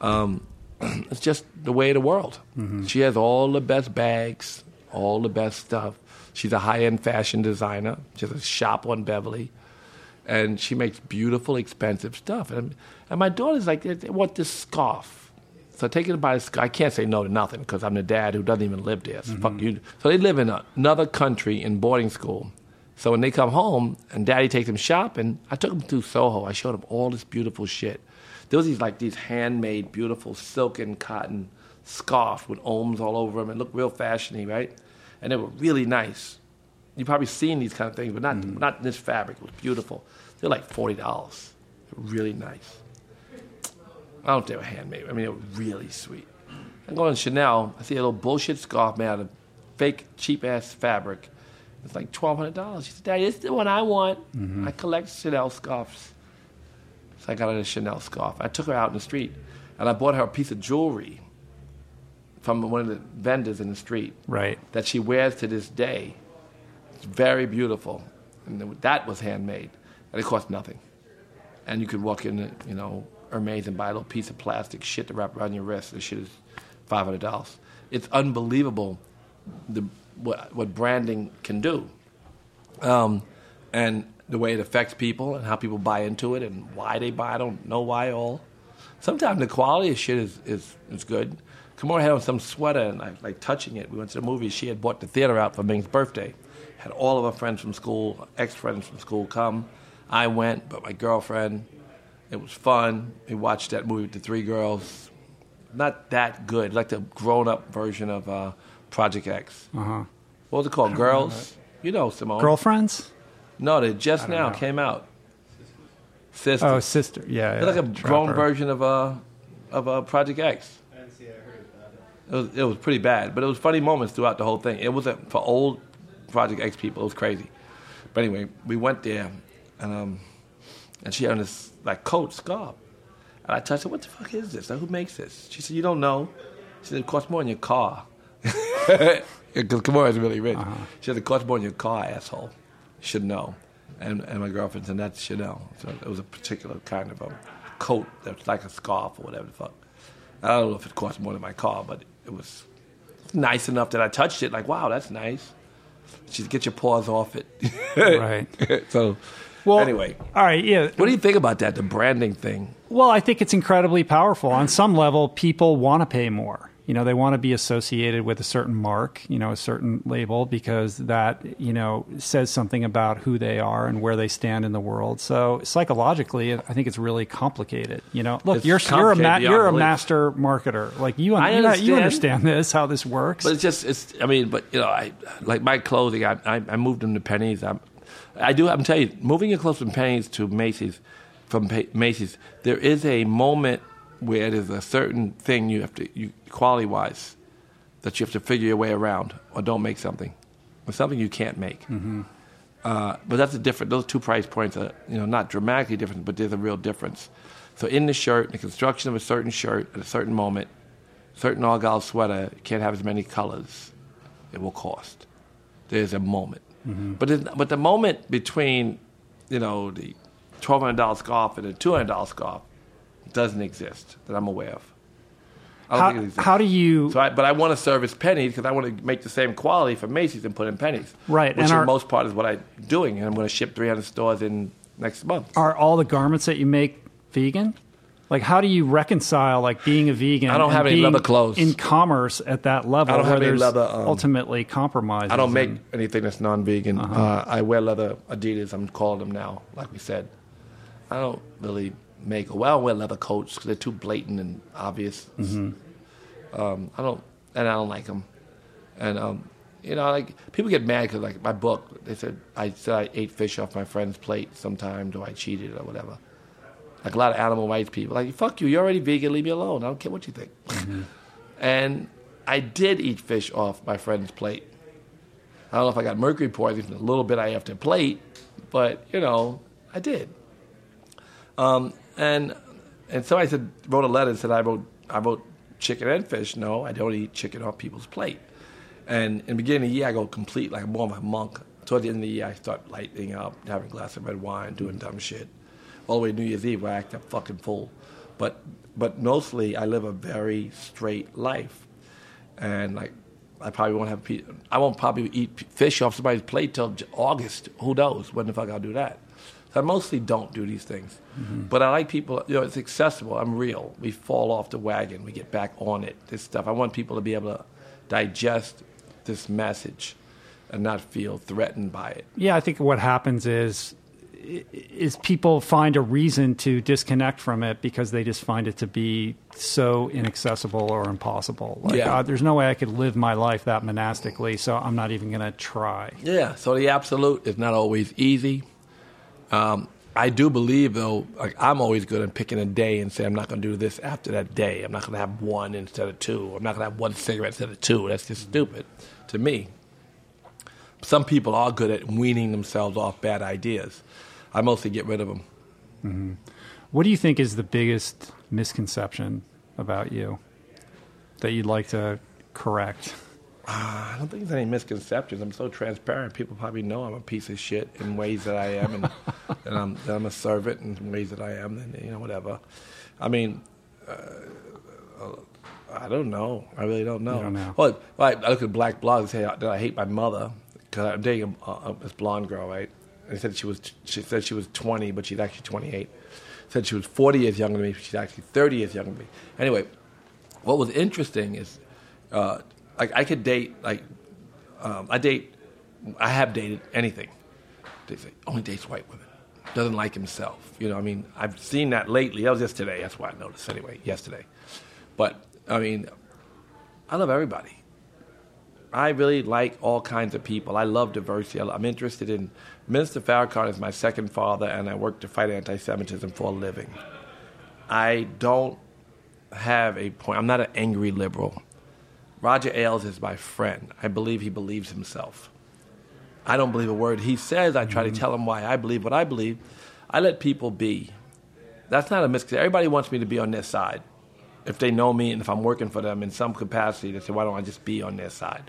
[SPEAKER 1] um, it's just the way of the world. She has all the best bags, all the best stuff. She's a high-end fashion designer. She has a shop on Beverly and she makes beautiful, expensive stuff. And, and my daughter's like, they want this scarf. So I take it by the scarf, I can't say no to nothing because I'm the dad who doesn't even live there. So fuck mm-hmm. you. So they live in a, another country in boarding school. So when they come home and daddy takes them shopping, I took them through Soho. I showed them all this beautiful shit. There was these like these handmade, beautiful silken cotton scarf with ohms all over them and looked real fashiony, right? And they were really nice. You've probably seen these kind of things, but not mm. not this fabric. It was beautiful. They're like forty dollars. Really nice. I don't think they were handmade. I mean, they were really sweet. I go to Chanel. I see a little bullshit scarf made out of fake cheap ass fabric. It's like twelve hundred dollars. She said, "Daddy, this is the one I want. Mm-hmm. I collect Chanel scarves." So I got her a Chanel scarf. I took her out in the street, and I bought her a piece of jewelry from one of the vendors in the street
[SPEAKER 2] Right.
[SPEAKER 1] that she wears to this day. It's very beautiful, and that was handmade, and it cost nothing. And you could walk in, you know, Hermes and buy a little piece of plastic shit to wrap around your wrist. This shit is five hundred dollars. It's unbelievable, the what, what branding can do, um, and the way it affects people and how people buy into it and why they buy. I don't know why all. Sometimes the quality of shit is is, is good. Kimora had on some sweater and I like touching it. We went to the movies. She had bought the theater out for Ming's birthday. Had all of our friends from school, ex friends from school come. I went, but my girlfriend. It was fun. We watched that movie with the three girls. Not that good, like the grown up version of uh, Project X.
[SPEAKER 2] Uh-huh.
[SPEAKER 1] What was it called? Girls? You know, Simone.
[SPEAKER 2] Girlfriends?
[SPEAKER 1] No, they just now
[SPEAKER 2] know.
[SPEAKER 1] came out. Sister.
[SPEAKER 2] Oh, sister. Yeah.
[SPEAKER 1] It's like a
[SPEAKER 2] yeah,
[SPEAKER 1] grown version of uh, of uh, Project X. And see I heard that it was, it was pretty bad, but it was funny moments throughout the whole thing. It wasn't for old Project X people. It was crazy. But anyway, we went there, and um, and she had this like coat scarf, and I touched her. What the fuck is this? Like, who makes this? She said, "You don't know." She said, "It costs more than your car." Because Kimora is really rich. She said, "It costs more than your car, asshole. You should know." And and my girlfriend said, "That's Chanel." So it was a particular kind of a coat that's like a scarf or whatever the fuck. I don't know if it cost more than my car, but it was nice enough that I touched it. Like, wow, that's nice. She said, get your paws off it.
[SPEAKER 2] Right.
[SPEAKER 1] so,
[SPEAKER 2] Well,
[SPEAKER 1] anyway,
[SPEAKER 2] All right. Yeah.
[SPEAKER 1] what do you think about that? The branding thing.
[SPEAKER 2] Well, I think it's incredibly powerful. On some level, people want to pay more. You know, they want to be associated with a certain mark, you know, a certain label because that, you know, says something about who they are and where they stand in the world. So psychologically, I think it's really complicated. You know, look,
[SPEAKER 1] It's
[SPEAKER 2] you're you're a ma- you're a master marketer. Like you,
[SPEAKER 1] I
[SPEAKER 2] you, you
[SPEAKER 1] understand.
[SPEAKER 2] understand this, how this works.
[SPEAKER 1] But it's just, it's. I mean, but you know, I like my clothing. I I, I moved them to Penney's. I'm, I do. I'm telling you, moving your clothes from Penney's to Macy's, from Pa- Macy's, there is a moment where there's a certain thing you have to, you quality wise, that you have to figure your way around, or don't make something, or something you can't make. Uh, but that's a different. Those two price points are, you know, not dramatically different, but there's a real difference. So in the shirt, the construction of a certain shirt at a certain moment, certain argyle sweater can't have as many colors. It will cost. There's a moment, but it's, but the moment between, you know, the twelve hundred dollar scarf and the two hundred dollar scarf doesn't exist that I'm aware of.
[SPEAKER 2] How,
[SPEAKER 1] think it exists.
[SPEAKER 2] how do you
[SPEAKER 1] So I, but I want to service Penney's because I want to make the same quality for Macy's and put in Penney's.
[SPEAKER 2] Right,
[SPEAKER 1] Which
[SPEAKER 2] and
[SPEAKER 1] for the most part is what I'm doing, and I'm going to ship 300 stores in next month.
[SPEAKER 2] are all the garments that you make vegan? Like, how do you reconcile like being a vegan?
[SPEAKER 1] I don't
[SPEAKER 2] and
[SPEAKER 1] have any
[SPEAKER 2] being
[SPEAKER 1] leather clothes.
[SPEAKER 2] in commerce at that level.
[SPEAKER 1] I don't have any leather, um,
[SPEAKER 2] ultimately compromise.
[SPEAKER 1] I don't make
[SPEAKER 2] and-
[SPEAKER 1] anything that's non-vegan. uh
[SPEAKER 2] Uh-huh.
[SPEAKER 1] I wear leather Adidas. I'm calling them now, like we said. I don't really may go, well, wear leather coats because they're too blatant and obvious. Um, I don't, and I don't like them. And um, you know, like people get mad because like my book, they said I said I ate fish off my friend's plate sometimes, or I cheated or whatever. Like a lot of animal rights people, like fuck you, you're already vegan, leave me alone. I don't care what you think. And I did eat fish off my friend's plate. I don't know if I got mercury poisoning from the little bit I ate off their plate, but you know, I did. Um, and and somebody said wrote a letter and said I wrote I wrote chicken and fish. No, I don't eat chicken off people's plate. And in the beginning of the year, I go complete like more of a monk. Toward the end of the year, I start lightening up, having a glass of red wine, doing dumb shit. All the way to New Year's Eve, where I act up fucking full. But but mostly, I live a very straight life, and like I probably won't have I won't probably eat fish off somebody's plate till August. Who knows when the fuck I'll do that? I mostly don't do these things. But I like people. You know, it's accessible. I'm real. We fall off the wagon. We get back on it. This stuff. I want people to be able to digest this message and not feel threatened by it.
[SPEAKER 2] Yeah, I think what happens is is people find a reason to disconnect from it because they just find it to be so inaccessible or impossible. Like,
[SPEAKER 1] Yeah.
[SPEAKER 2] uh, there's no way I could live my life that monastically, so I'm not even going to try.
[SPEAKER 1] Yeah, so the absolute is not always easy. Um, I do believe, though, like I'm always good at picking a day and say I'm not going to do this after that day. I'm not going to have one instead of two. I'm not going to have one cigarette instead of two. That's just stupid to me. Some people are good at weaning themselves off bad ideas. I mostly get rid of them.
[SPEAKER 2] What do you think is the biggest misconception about you that you'd like to correct?
[SPEAKER 1] I don't think there's any misconceptions. I'm so transparent. People probably know I'm a piece of shit in ways that I am, and, and I'm, that I'm a servant in ways that I am, and you know whatever. I mean, uh, I don't know. I really don't know.
[SPEAKER 2] You don't know.
[SPEAKER 1] Well, I, I look at black blogs and say that I hate my mother because I'm dating a, a, this blonde girl, right? And said she was she said she was 20, but she's actually 28. Said she was 40 years younger than me, but she's actually 30 years younger than me. Anyway, what was interesting is, uh, like I could date like um, I date, I have dated anything. They say only dates white women. Doesn't like himself. You know, I mean, I've seen that lately. That was just today. That's why I noticed. Anyway, yesterday. But I mean, I love everybody. I really like all kinds of people. I love diversity. I'm interested in. Minister Farrakhan is my second father, and I work to fight anti-Semitism for a living. I don't have a point. I'm not an angry liberal. Roger Ailes is my friend. I believe he believes himself. I don't believe a word he says. I try to tell him why I believe what I believe. I let people be. That's not a misconception. Everybody wants me to be on their side. If they know me and if I'm working for them in some capacity, they say, why don't I just be on their side?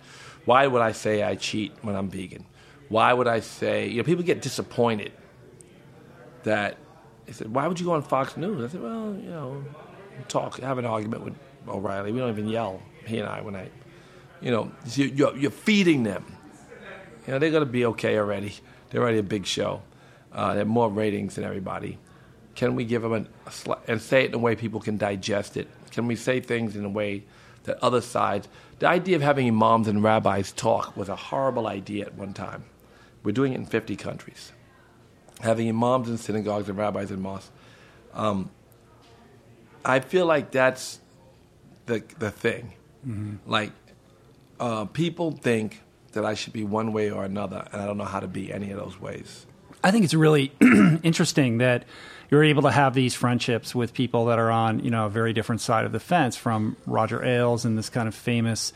[SPEAKER 1] Why would I say I cheat when I'm vegan? Why would I say, you know, people get disappointed that they said, why would you go on Fox News? I said, well, you know, talk, have an argument with O'Reilly. We don't even yell, he and I, when I, you know, you- you're, you're feeding them. You know, they're going to be okay already. They're already a big show. Uh, they have more ratings than everybody. Can we give them a, a and say it in a way people can digest it? Can we say things in a way that other sides? The idea of having imams and rabbis talk was a horrible idea at one time. We're doing it in 50 countries. Having imams in synagogues and rabbis in mosques. Um, I feel like that's the the thing. Like uh, people think that I should be one way or another, and I don't know how to be any of those ways.
[SPEAKER 2] I think it's really interesting that you're able to have these friendships with people that are on, you know, a very different side of the fence from Roger Ailes and this kind of famous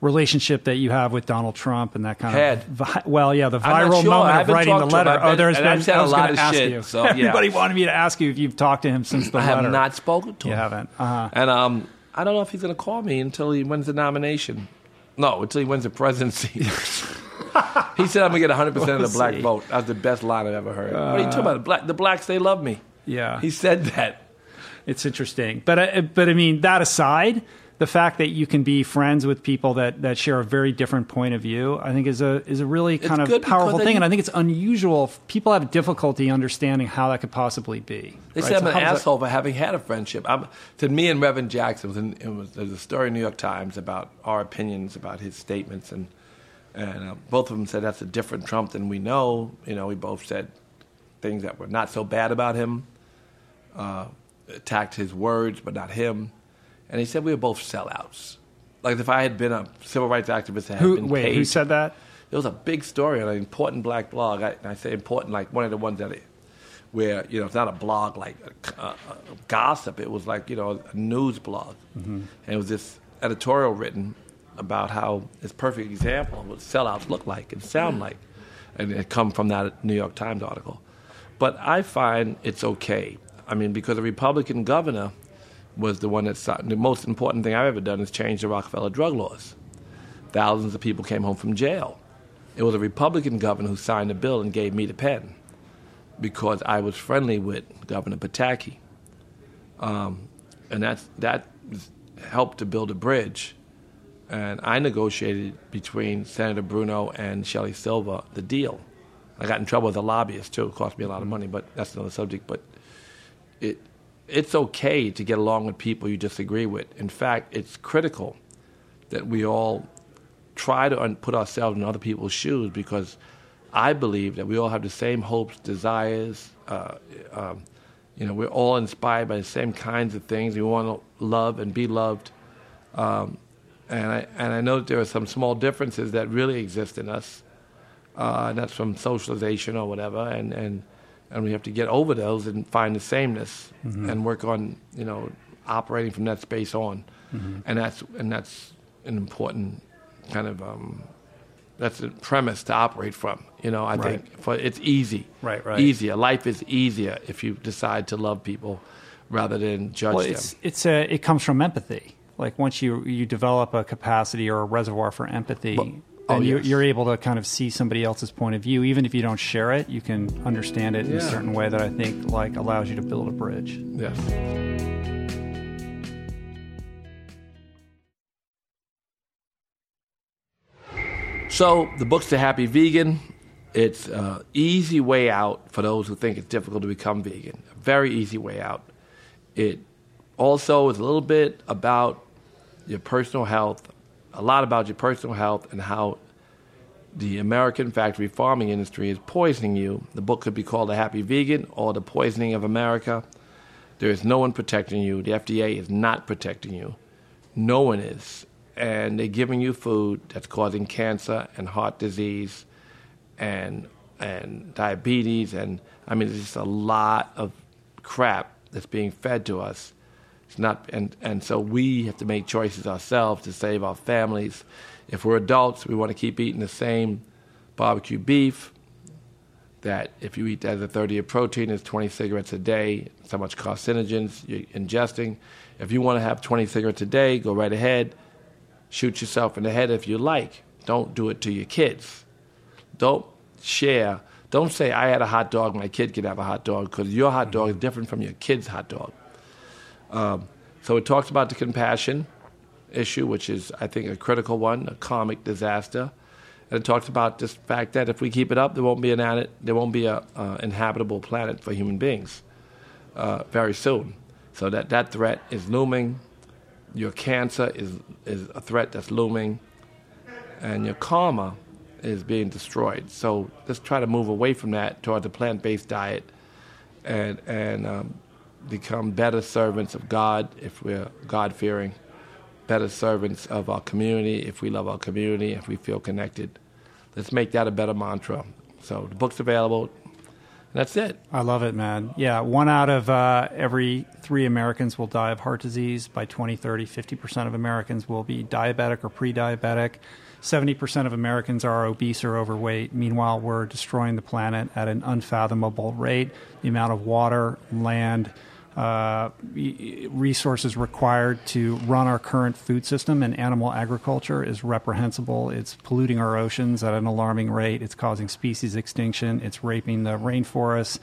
[SPEAKER 2] relationship that you have with Donald Trump and that kind
[SPEAKER 1] Had.
[SPEAKER 2] of vi- well, yeah, the viral
[SPEAKER 1] sure.
[SPEAKER 2] Moment of writing the
[SPEAKER 1] talked to him.
[SPEAKER 2] letter. Oh,
[SPEAKER 1] been-
[SPEAKER 2] there's
[SPEAKER 1] and
[SPEAKER 2] been
[SPEAKER 1] I've said
[SPEAKER 2] I
[SPEAKER 1] a
[SPEAKER 2] was
[SPEAKER 1] lot of
[SPEAKER 2] ask
[SPEAKER 1] shit,
[SPEAKER 2] you.
[SPEAKER 1] so, yeah.
[SPEAKER 2] Everybody wanted me to ask you if you've talked to him since the
[SPEAKER 1] I
[SPEAKER 2] letter.
[SPEAKER 1] have not spoken to
[SPEAKER 2] You
[SPEAKER 1] him.
[SPEAKER 2] haven't. Uh-huh.
[SPEAKER 1] And um, I don't know if he's going to call me until he wins the nomination. No, until he wins the presidency. he said I'm going to get 100% of the black
[SPEAKER 2] see.
[SPEAKER 1] vote. That's the best line I've ever heard. what are you talking about? The, black, the blacks, they love me.
[SPEAKER 2] Yeah.
[SPEAKER 1] He said that.
[SPEAKER 2] It's interesting, but uh, but I mean that aside, the fact that you can be friends with people that, that share a very different point of view, I think is a is a really kind of powerful thing, and I think it's unusual. People have difficulty understanding how that could possibly be.
[SPEAKER 1] They
[SPEAKER 2] right?
[SPEAKER 1] said I'm
[SPEAKER 2] So
[SPEAKER 1] an
[SPEAKER 2] does that-
[SPEAKER 1] asshole for having had a friendship. I'm, to me and Reverend Jackson, was in, it was, there's a story in New York Times about our opinions about his statements, and and uh, both of them said that's a different Trump than we know. You know, we both said things that were not so bad about him, uh, attacked his words, but not him. And he said we were both sellouts. Like if I had been a civil rights activist, had
[SPEAKER 2] Who,
[SPEAKER 1] been
[SPEAKER 2] wait, who said that?
[SPEAKER 1] it was a big story on an important black blog. I, and I say important, like one of the ones that, it, where you know, it's not a blog like gossip. It was like you know, a news blog, mm-hmm. and it was this editorial written about how it's a perfect example of what sellouts look like and sound like, and it come from that New York Times article. But I find it's okay. I mean, because a Republican governor was the one that the most important thing I've ever done is change the Rockefeller drug laws. Thousands of people came home from jail. It was a Republican governor who signed the bill and gave me the pen because I was friendly with Governor Pataki. Um, and that's, that helped to build a bridge. And I negotiated between Senator Bruno and Shelley Silver the deal. I got in trouble with a lobbyist too. It cost me a lot of money, but that's another subject. But it, it's okay to get along with people you disagree with. In fact, it's critical that we all try to un- put ourselves in other people's shoes because I believe that we all have the same hopes, desires. Uh, um, you know, we're all inspired by the same kinds of things. We want to love and be loved. Um, and I and I know that there are some small differences that really exist in us, uh, and that's from socialization or whatever. And, and and we have to get over those and find the sameness and work on you know operating from that space on. And that's and that's an important kind of um, that's a premise to operate from. You know, I
[SPEAKER 2] Right.
[SPEAKER 1] think for it's easy,
[SPEAKER 2] Right, right.
[SPEAKER 1] easier. Life is easier if you decide to love people rather than judge
[SPEAKER 2] Well,
[SPEAKER 1] them.
[SPEAKER 2] it's it's a it comes from empathy. Like once you you develop a capacity or a reservoir for empathy,
[SPEAKER 1] But-
[SPEAKER 2] then
[SPEAKER 1] oh,
[SPEAKER 2] you,
[SPEAKER 1] yes.
[SPEAKER 2] you're able to kind of see somebody else's point of view, even if you don't share it. You can understand it in a certain way that I think like allows you to build a bridge.
[SPEAKER 1] Yes. So the book's The Happy Vegan. It's an easy way out for those who think it's difficult to become vegan. A very easy way out. It also is a little bit about your personal health, a lot about your personal health and how the American factory farming industry is poisoning you. The book could be called The Happy Vegan or The Poisoning of America. There is no one protecting you. The FDA is not protecting you. No one is. And they're giving you food that's causing cancer and heart disease and and diabetes and I mean there's just a lot of crap that's being fed to us. It's not and, and so we have to make choices ourselves to save our families. If we're adults, we want to keep eating the same barbecue beef, that if you eat that as a 30 of protein, it's 20 cigarettes a day. How much carcinogens you're ingesting. If you want to have 20 cigarettes a day, go right ahead. Shoot yourself in the head if you like. Don't do it to your kids. Don't share. Don't say, I had a hot dog, my kid can have a hot dog, because your hot dog is different from your kid's hot dog. Um, so it talks about the compassion issue, which is, I think, a critical one, a comic disaster. And it talks about this fact that if we keep it up, there won't be an there won't be a uh, inhabitable planet for human beings uh, very soon. So that that threat is looming. Your cancer is is a threat that's looming, and your karma is being destroyed. So let's try to move away from that toward the plant-based diet, and and um, become better servants of God if we're God-fearing better servants of our community, if we love our community, if we feel connected. Let's make that a better mantra. So the book's available. That's it.
[SPEAKER 2] I love it, man. Yeah, one out of uh, every three Americans will die of heart disease by 2030. 50% of Americans will be diabetic or pre diabetic. 70% of Americans are obese or overweight. Meanwhile, we're destroying the planet at an unfathomable rate. The amount of water, land, uh, resources required to run our current food system and animal agriculture is reprehensible. It's polluting our oceans at an alarming rate. It's causing species extinction. It's raping the rainforests.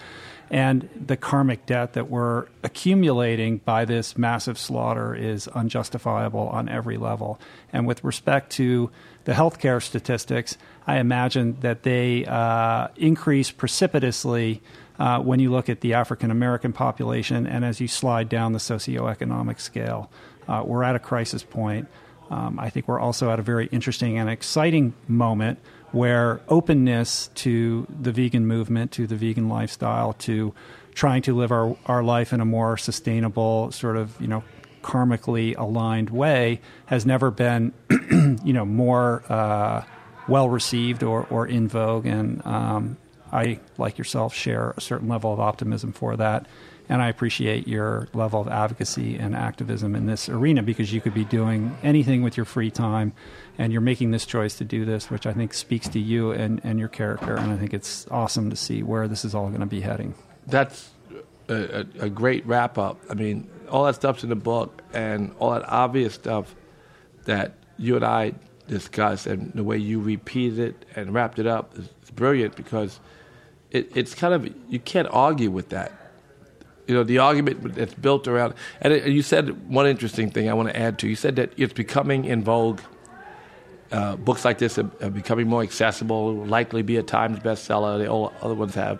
[SPEAKER 2] And the karmic debt that we're accumulating by this massive slaughter is unjustifiable on every level. And with respect to the healthcare statistics, I imagine that they uh, increase precipitously uh, when you look at the African American population and as you slide down the socioeconomic scale. Uh, we're at a crisis point. Um, I think we're also at a very interesting and exciting moment where openness to the vegan movement, to the vegan lifestyle, to trying to live our, our life in a more sustainable, sort of, you know, karmically aligned way has never been, you know, more uh, well received or, or in vogue. And um, I, like yourself, share a certain level of optimism for that. And I appreciate your level of advocacy and activism in this arena because you could be doing anything with your free time and you're making this choice to do this, which I think speaks to you and, and your character. And I think it's awesome to see where this is all going to be heading.
[SPEAKER 1] That's a, a, a great wrap up. I mean, all that stuff's in the book and all that obvious stuff that you and I discussed and the way you repeated it and wrapped it up is, is brilliant because it, it's kind of, you can't argue with that you know, the argument that's built around. And, it, you said one interesting thing I want to add to. You said that it's becoming in vogue. Uh, books like this are, are, becoming more accessible. Will likely be a Times bestseller. The all other ones have.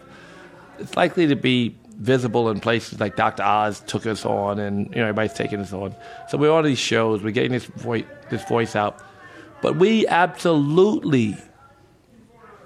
[SPEAKER 1] It's likely to be visible in places like Dr. Oz took us on, and you know everybody's taking us on. So we're on these shows. We're getting this voice, this voice out, but we absolutely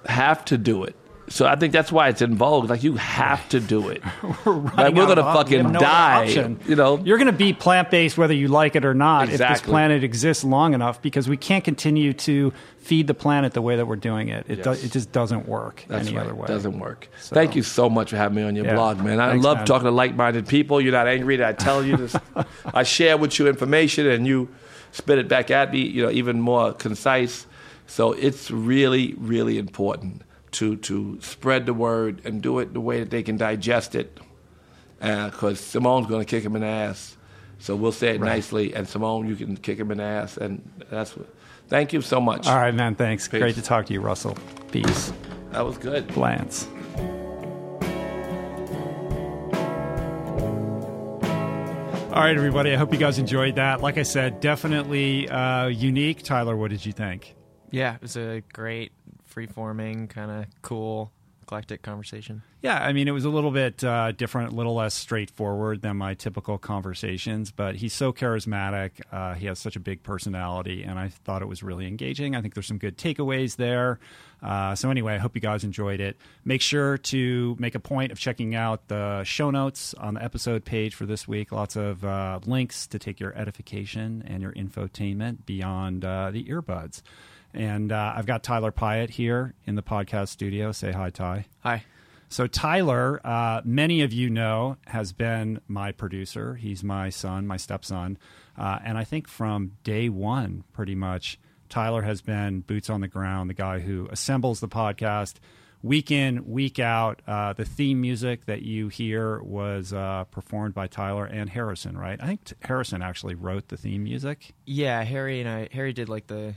[SPEAKER 1] have to do it so I think that's why it's in vogue. Like you have to do it.
[SPEAKER 2] we're
[SPEAKER 1] like we're gonna fucking
[SPEAKER 2] no
[SPEAKER 1] die.
[SPEAKER 2] Option.
[SPEAKER 1] You know,
[SPEAKER 2] you're gonna be plant based whether you like it or not.
[SPEAKER 1] Exactly.
[SPEAKER 2] If this planet exists long enough, because we can't continue to feed the planet the way that we're doing it. It,
[SPEAKER 1] Yes.
[SPEAKER 2] do, it just doesn't work
[SPEAKER 1] that's
[SPEAKER 2] any
[SPEAKER 1] right.
[SPEAKER 2] other way.
[SPEAKER 1] It doesn't work.
[SPEAKER 2] So-
[SPEAKER 1] Thank you so much for having me on your
[SPEAKER 2] Yeah.
[SPEAKER 1] blog, man. I
[SPEAKER 2] Thanks,
[SPEAKER 1] love
[SPEAKER 2] man.
[SPEAKER 1] talking to like-minded people. You're not angry that I tell you this. I share with you information, and you spit it back at me. You know, even more concise. So it's really, really important to to spread the word and do it the way that they can digest it. Because Simone's going to kick him in the ass. So we'll say it nicely, and Simone, you can kick him in the ass, and that's what. Thank you so much.
[SPEAKER 2] All right, man. Thanks.
[SPEAKER 1] Peace.
[SPEAKER 2] Great to talk to you, Russell. Peace.
[SPEAKER 1] That was good.
[SPEAKER 2] Lance. All right, everybody. I hope you guys enjoyed that. Like I said, definitely uh, unique. Tyler, what did you think?
[SPEAKER 4] Yeah, it was a great, free forming, kind of cool, eclectic conversation.
[SPEAKER 2] Yeah, I mean, it was a little bit uh, different, a little less straightforward than my typical conversations, but he's so charismatic. Uh, he has such a big personality, and I thought it was really engaging. I think there's some good takeaways there. Uh, so, anyway, I hope you guys enjoyed it. Make sure to make a point of checking out the show notes on the episode page for this week. Lots of uh, links to take your edification and your infotainment beyond uh, the earbuds. And uh, I've got Tyler Pyatt here in the podcast studio. Say hi, Ty.
[SPEAKER 4] Hi.
[SPEAKER 2] So Tyler, uh, many of you know, has been my producer. He's my son, my stepson, uh, and I think from day one, pretty much, Tyler has been boots on the ground, the guy who assembles the podcast week in, week out. Uh, the theme music that you hear was uh, performed by Tyler and Harrison, right? I think t- Harrison actually wrote the theme music.
[SPEAKER 4] Yeah, Harry and I. Harry did like the,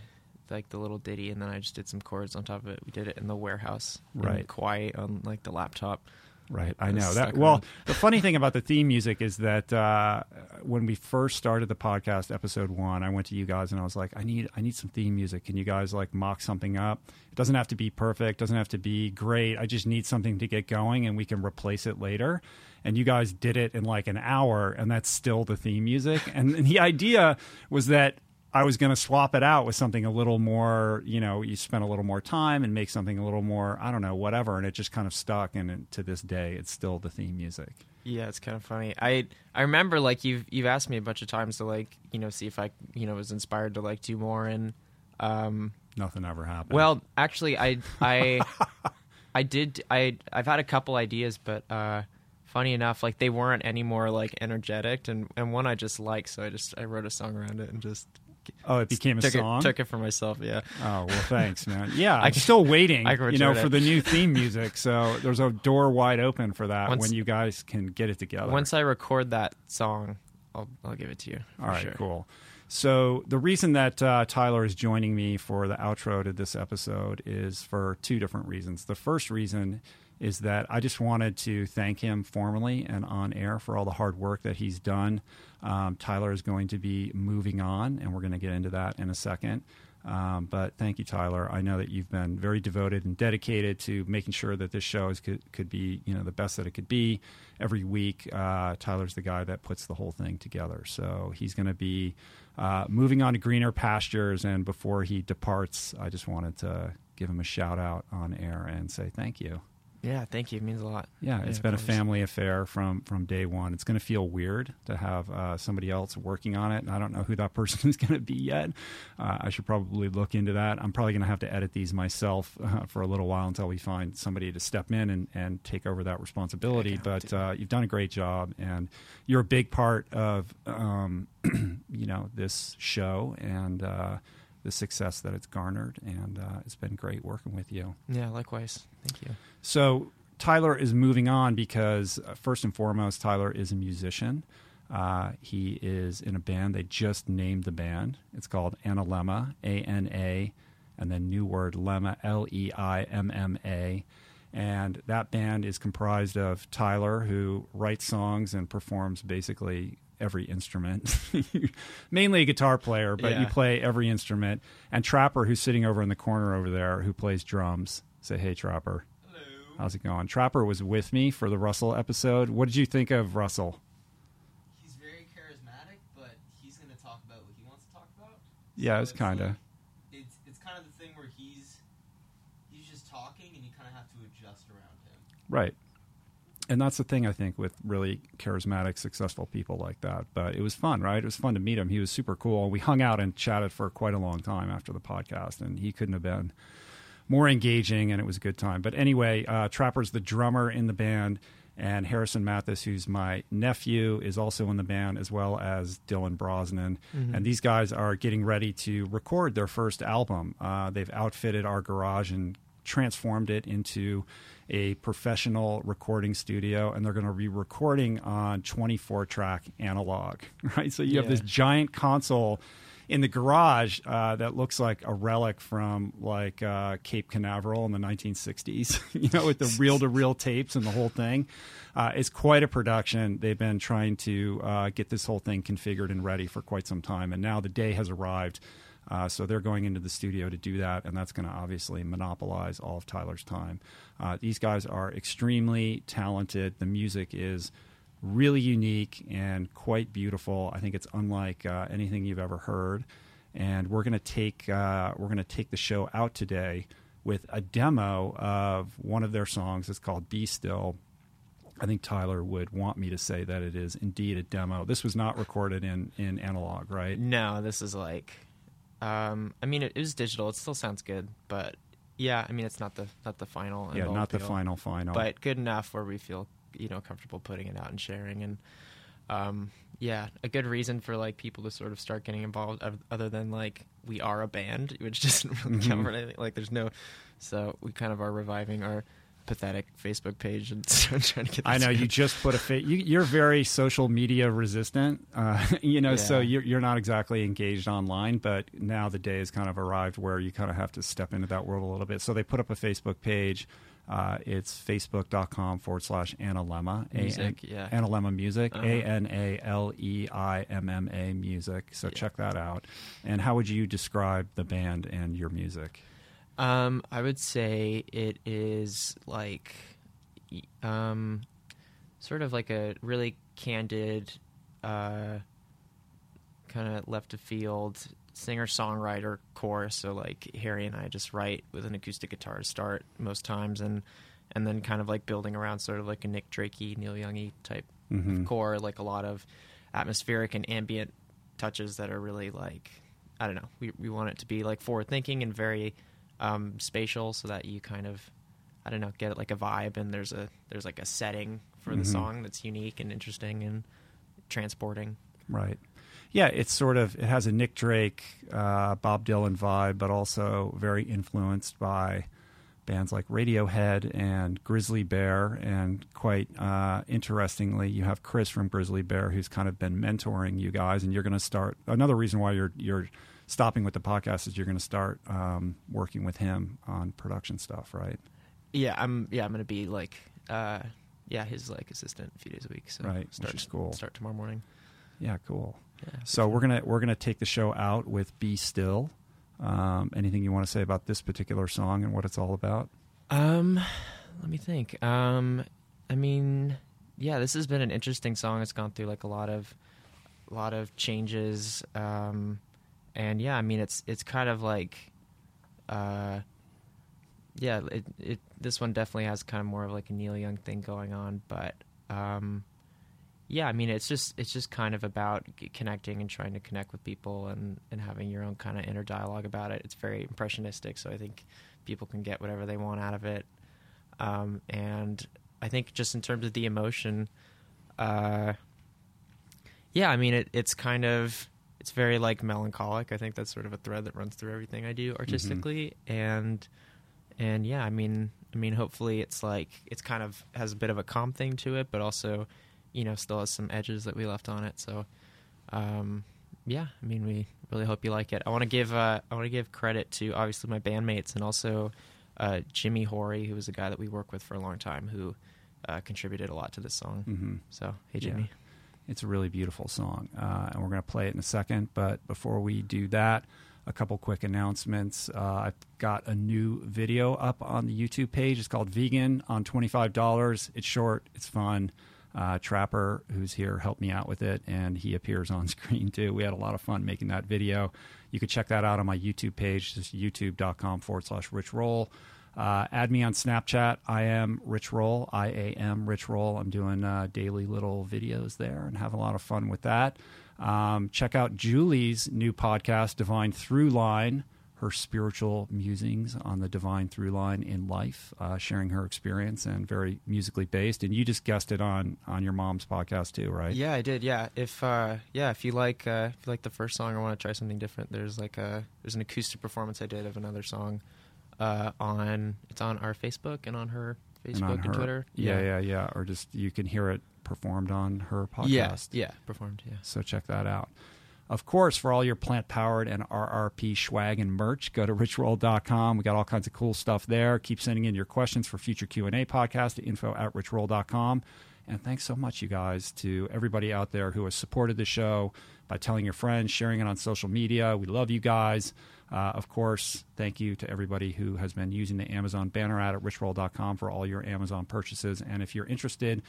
[SPEAKER 4] like the little ditty, and then I just did some chords on top of it. We did it in the warehouse,
[SPEAKER 2] Right.
[SPEAKER 4] quiet on like the laptop.
[SPEAKER 2] Right, I know that. Well, the funny thing about the theme music is that uh, when we first started the podcast, episode one, I went to you guys and I was like, I need, I need some theme music. Can you guys like mock something up? It doesn't have to be perfect, doesn't have to be great. I just need something to get going, and we can replace it later. And you guys did it in like an hour, and that's still the theme music. And the idea was that I was going to swap it out with something a little more, you know, you spend a little more time and make something a little more, I don't know, whatever. And it just kind of stuck. And it, to this day, it's still the theme music.
[SPEAKER 4] Yeah, it's kind of funny. I I remember like you've you've asked me a bunch of times to like you know see if I you know was inspired to like do more and um
[SPEAKER 2] Nothing ever happened.
[SPEAKER 4] well actually I I I did I I've had a couple ideas but uh funny enough like they weren't any more like energetic and and one I just liked so I just I wrote a song around it and just
[SPEAKER 2] oh, it became a
[SPEAKER 4] took
[SPEAKER 2] song.
[SPEAKER 4] it took it for myself yeah
[SPEAKER 2] Oh well, thanks, man. Yeah, I'm still waiting. You know, for
[SPEAKER 4] it.
[SPEAKER 2] the new theme music. So there's a door wide open for that
[SPEAKER 4] Once-
[SPEAKER 2] when you guys can get it together.
[SPEAKER 4] once I record that song I'll I'll give it to you
[SPEAKER 2] All right,
[SPEAKER 4] sure.
[SPEAKER 2] cool. So the reason that uh, Tyler is joining me for the outro to this episode is for two different reasons. The first reason is that I just wanted to thank him formally and on air for all the hard work that he's done. Um, Tyler is going to be moving on, and we're going to get into that in a second. Um, but thank you, Tyler. I know that you've been very devoted and dedicated to making sure that this show is, could, could be, you know, the best that it could be every week. Uh, Tyler's the guy that puts the whole thing together. So he's going to be uh, moving on to greener pastures. And before he departs, I just wanted to give him a shout out on air and say thank you.
[SPEAKER 4] Yeah, thank you. It means a lot.
[SPEAKER 2] Yeah, it's
[SPEAKER 4] Yeah,
[SPEAKER 2] been a family affair from from day one. It's going to feel weird to have uh, somebody else working on it. and I don't know who that person is going to be yet. Uh, I should probably look into that. I'm probably going to have to edit these myself uh, for a little while until we find somebody to step in and, and take over that responsibility. But uh, you've done a great job, and you're a big part of um, you know this show and. The success that it's garnered, and uh, it's been great working with you.
[SPEAKER 4] Yeah, likewise. Thank you.
[SPEAKER 2] So Tyler is moving on because uh, first and foremost, Tyler is a musician. Uh, he is in a band. They just named the band. It's called Analemma, A N A, and then new word Lemma, L E I M M A. And that band is comprised of Tyler, who writes songs and performs basically every instrument. Mainly a guitar player, but you play every instrument. And Trapper, who's sitting over in the corner over there, who plays drums. Say, hey, Trapper. How's it going? Trapper was with me for the Russell episode. What did you think of Russell?
[SPEAKER 5] He's very charismatic, but he's going to talk about what he wants to talk about.
[SPEAKER 2] Yeah,
[SPEAKER 5] So
[SPEAKER 2] it's kinda.
[SPEAKER 5] like- it's it's kind of the thing where he's he's just talking, and you kind of have to adjust around him.
[SPEAKER 2] Right. And that's the thing I think with really charismatic, successful people like that. But it was fun, right? It was fun to meet him. He was super cool. We hung out and chatted for quite a long time after the podcast, and he couldn't have been more engaging, and it was a good time. But anyway, uh, Trapper's the drummer in the band, and Harrison Mathis, who's my nephew, is also in the band, as well as Dylan Brosnan. And these guys are getting ready to record their first album. Uh, they've outfitted our garage and transformed it into a professional recording studio, and they're going to be recording on 24 track analog, right? So you have this giant console in the garage uh, that looks like a relic from like uh, Cape Canaveral in the 1960s, you know, with the reel to reel tapes and the whole thing. Uh, it's quite a production. They've been trying to uh, get this whole thing configured and ready for quite some time, and now the day has arrived. Uh, so they're going into the studio to do that, and that's going to obviously monopolize all of Tyler's time. Uh, these guys are extremely talented. The music is really unique and quite beautiful. I think it's unlike uh, anything you've ever heard. And we're going to take uh, we're going to take the show out today with a demo of one of their songs. It's called "Be Still." I think Tyler would want me to say that it is indeed a demo. This was not recorded in in analog, right?
[SPEAKER 4] No, this is like, um, I mean, it, it was digital. It still sounds good, but yeah, I mean, it's not the not the final.
[SPEAKER 2] Yeah, not the final final.
[SPEAKER 4] but good enough where we feel you know comfortable putting it out and sharing and. Um, yeah, a good reason for like people to sort of start getting involved, other than like we are a band, which doesn't really
[SPEAKER 2] Mm-hmm.
[SPEAKER 4] for anything. Like, there's no, so we kind of are reviving our pathetic Facebook page and trying to get.
[SPEAKER 2] I know you just put a fa- you, you're very social media resistant, uh, you know, so you're, you're not exactly engaged online. But now the day has kind of arrived where you kind of have to step into that world a little bit. So they put up a Facebook page. Uh, it's facebook.com forward slash analemma.
[SPEAKER 4] Music,
[SPEAKER 2] A-
[SPEAKER 4] yeah.
[SPEAKER 2] Analemma Music.
[SPEAKER 4] Uh-huh.
[SPEAKER 2] A N A L E I M M A Music. So check that out. And how would you describe the band and your music?
[SPEAKER 4] Um, I would say it is like, um, sort of like a really candid, uh, kind of left of field singer songwriter chorus. So like Harry and I just write with an acoustic guitar to start most times, and and then kind of like building around sort of like a Nick Drakey, Neil Youngy type
[SPEAKER 2] Mhm.
[SPEAKER 4] core, like a lot of atmospheric and ambient touches that are really like I don't know. We we want it to be like forward thinking and very um, spatial, so that you kind of I don't know get like a vibe and there's a there's like a setting for the
[SPEAKER 2] Mhm.
[SPEAKER 4] song that's unique and interesting and transporting.
[SPEAKER 2] Right. Yeah, it's sort of it has a Nick Drake, uh, Bob Dylan vibe, but also very influenced by bands like Radiohead and Grizzly Bear. And quite uh, interestingly, you have Chris from Grizzly Bear, who's kind of been mentoring you guys, and you're going to start. Another reason why you're you're stopping with the podcast is you're going to start um, working with him on production stuff, right?
[SPEAKER 4] Yeah, I'm yeah I'm gonna be like uh, yeah his like assistant a few days a week. So
[SPEAKER 2] Right,
[SPEAKER 4] start
[SPEAKER 2] school.
[SPEAKER 4] Start tomorrow morning.
[SPEAKER 2] Yeah, cool.
[SPEAKER 4] Yeah.
[SPEAKER 2] So we're gonna we're gonna take the show out with "Be Still." Um, anything you want to say about this particular song and what it's all about?
[SPEAKER 4] Um, let me think. Um, I mean, yeah, this has been an interesting song. It's gone through like a lot of, a lot of changes. Um, and yeah, I mean, it's it's kind of like, uh, yeah, it, it this one definitely has kind of more of like a Neil Young thing going on, but um, yeah, I mean, it's just it's just kind of about connecting and trying to connect with people and and having your own kind of inner dialogue about it. It's very impressionistic, so I think people can get whatever they want out of it. Um, and I think just in terms of the emotion, uh, yeah, I mean, it, it's kind of it's very like melancholic. I think that's sort of a thread that runs through everything I do artistically, and and yeah, I mean, I mean, hopefully it's like it's kind of has a bit of a calm thing to it, but also, you know, still has some edges that we left on it. So, um, yeah, I mean, we really hope you like it. I want to give uh, I want to give credit to obviously my bandmates and also uh, Jimmy Horry, who was a guy that we worked with for a long time, who uh, contributed a lot to this song.
[SPEAKER 2] Mm-hmm.
[SPEAKER 4] So, hey,
[SPEAKER 2] Yeah. It's a really beautiful song, uh, and we're going to play it in a second. But before we do that, a couple quick announcements. Uh, I've got a new video up on the YouTube page. It's called Vegan on $25. It's short, it's fun. Uh, Trapper, who's here, helped me out with it, and he appears on screen too. We had a lot of fun making that video. You can check that out on my YouTube page, just youtube.com forward slash rich roll. Uh, add me on Snapchat. I am Rich Roll. I A M Rich Roll. I'm doing uh, daily little videos there and have a lot of fun with that. Um, check out Julie's new podcast, Divine Through Line, her spiritual musings on the divine through line in life, uh, sharing her experience and very musically based. And you just guessed it on on your mom's podcast too, right?
[SPEAKER 4] Yeah, I did. Yeah, if uh, yeah, if you like uh, if you like the first song or want to try something different, there's like a there's an acoustic performance I did of another song uh, on it's on our Facebook and on her Facebook
[SPEAKER 2] And her,
[SPEAKER 4] Twitter.
[SPEAKER 2] Yeah, yeah, yeah. Or just you can hear it performed on her podcast.
[SPEAKER 4] yeah, yeah, performed. Yeah.
[SPEAKER 2] So check that out. Of course, for all your plant powered and RRP swag and merch, go to richroll.com. We got all kinds of cool stuff there. Keep sending in your questions for future Q&A podcast to info at richroll.com. And thanks so much, you guys, to everybody out there who has supported the show by telling your friends, sharing it on social media. We love you guys. Uh, of course, thank you to everybody who has been using the Amazon banner ad at richroll.com for all your Amazon purchases. And if you're interested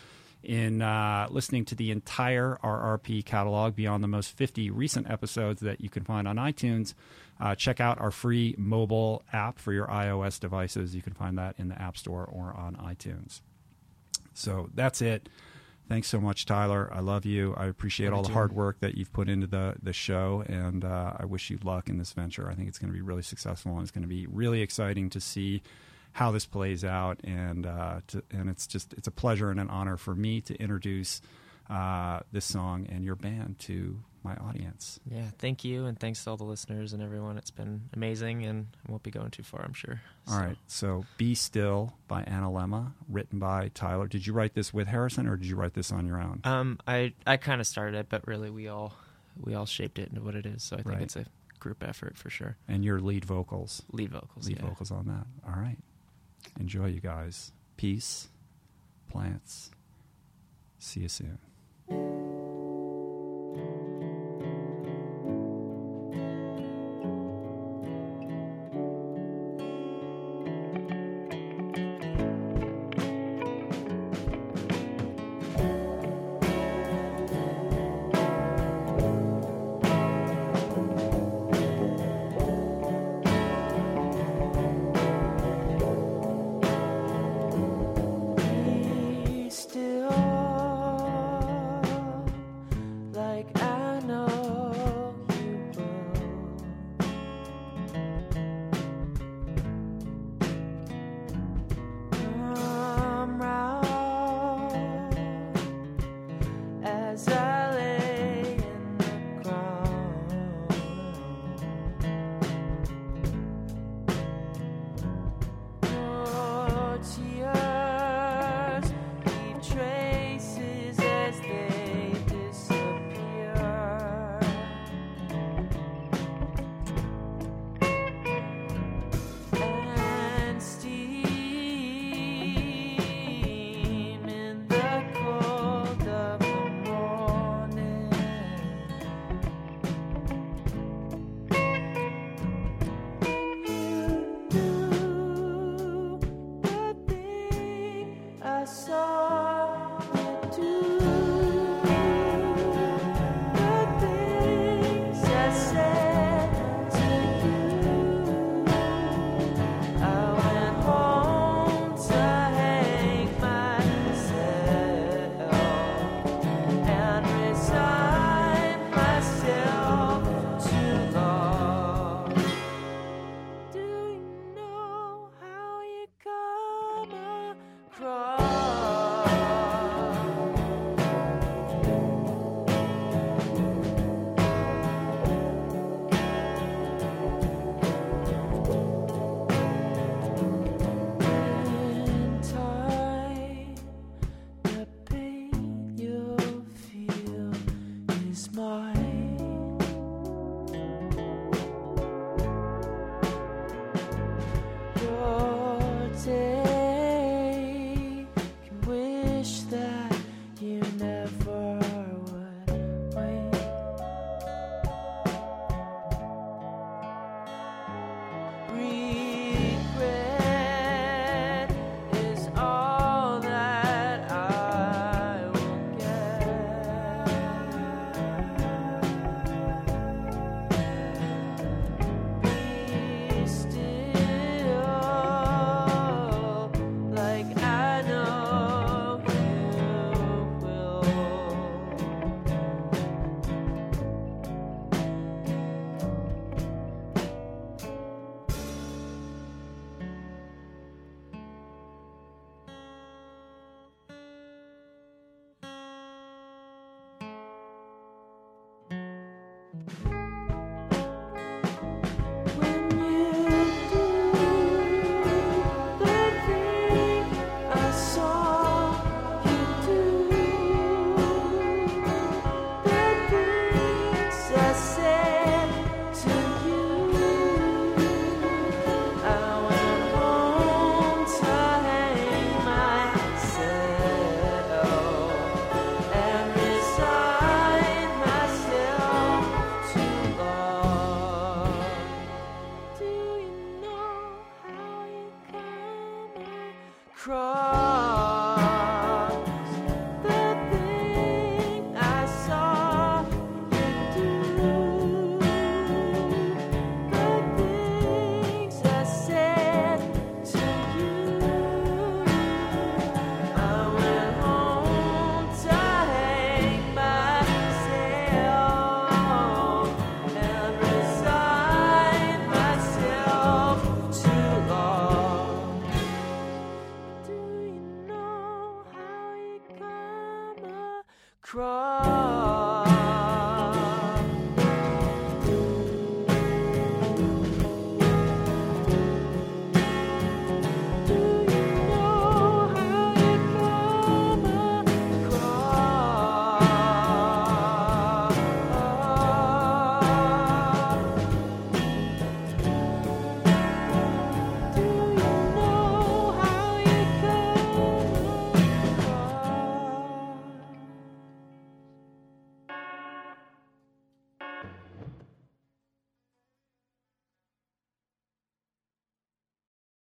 [SPEAKER 2] in uh, listening to the entire RRP catalog beyond the most 50 recent episodes that you can find on iTunes, uh, check out our free mobile app for your iOS devices. You can find that in the App Store or on iTunes. So that's it. Thanks so much, Tyler. I love you. I appreciate all the hard work that you've put into the the show, and uh, I wish you luck in this venture. I think it's going to be really successful, and it's going to be really exciting to see how this plays out. And uh, to, and it's just it's a pleasure and an honor for me to introduce uh, this song and your band to my audience.
[SPEAKER 4] Yeah, thank you, and thanks to all the listeners and everyone. It's been amazing, and I won't be going too far, I'm sure.
[SPEAKER 2] All
[SPEAKER 4] So-
[SPEAKER 2] right, so "Be Still" by Anna Lemma, written by Tyler. Did you write this with Harrison, or did you write this on your own?
[SPEAKER 4] Um, I I kind of started it, but really we all we all shaped it into what it is. So I think
[SPEAKER 2] Right.
[SPEAKER 4] it's a group effort for sure.
[SPEAKER 2] and your lead vocals.
[SPEAKER 4] Lead vocals.
[SPEAKER 2] lead
[SPEAKER 4] yeah.
[SPEAKER 2] vocals on that. All right. Enjoy, you guys. Peace, plants. See you soon.
[SPEAKER 6] Be still,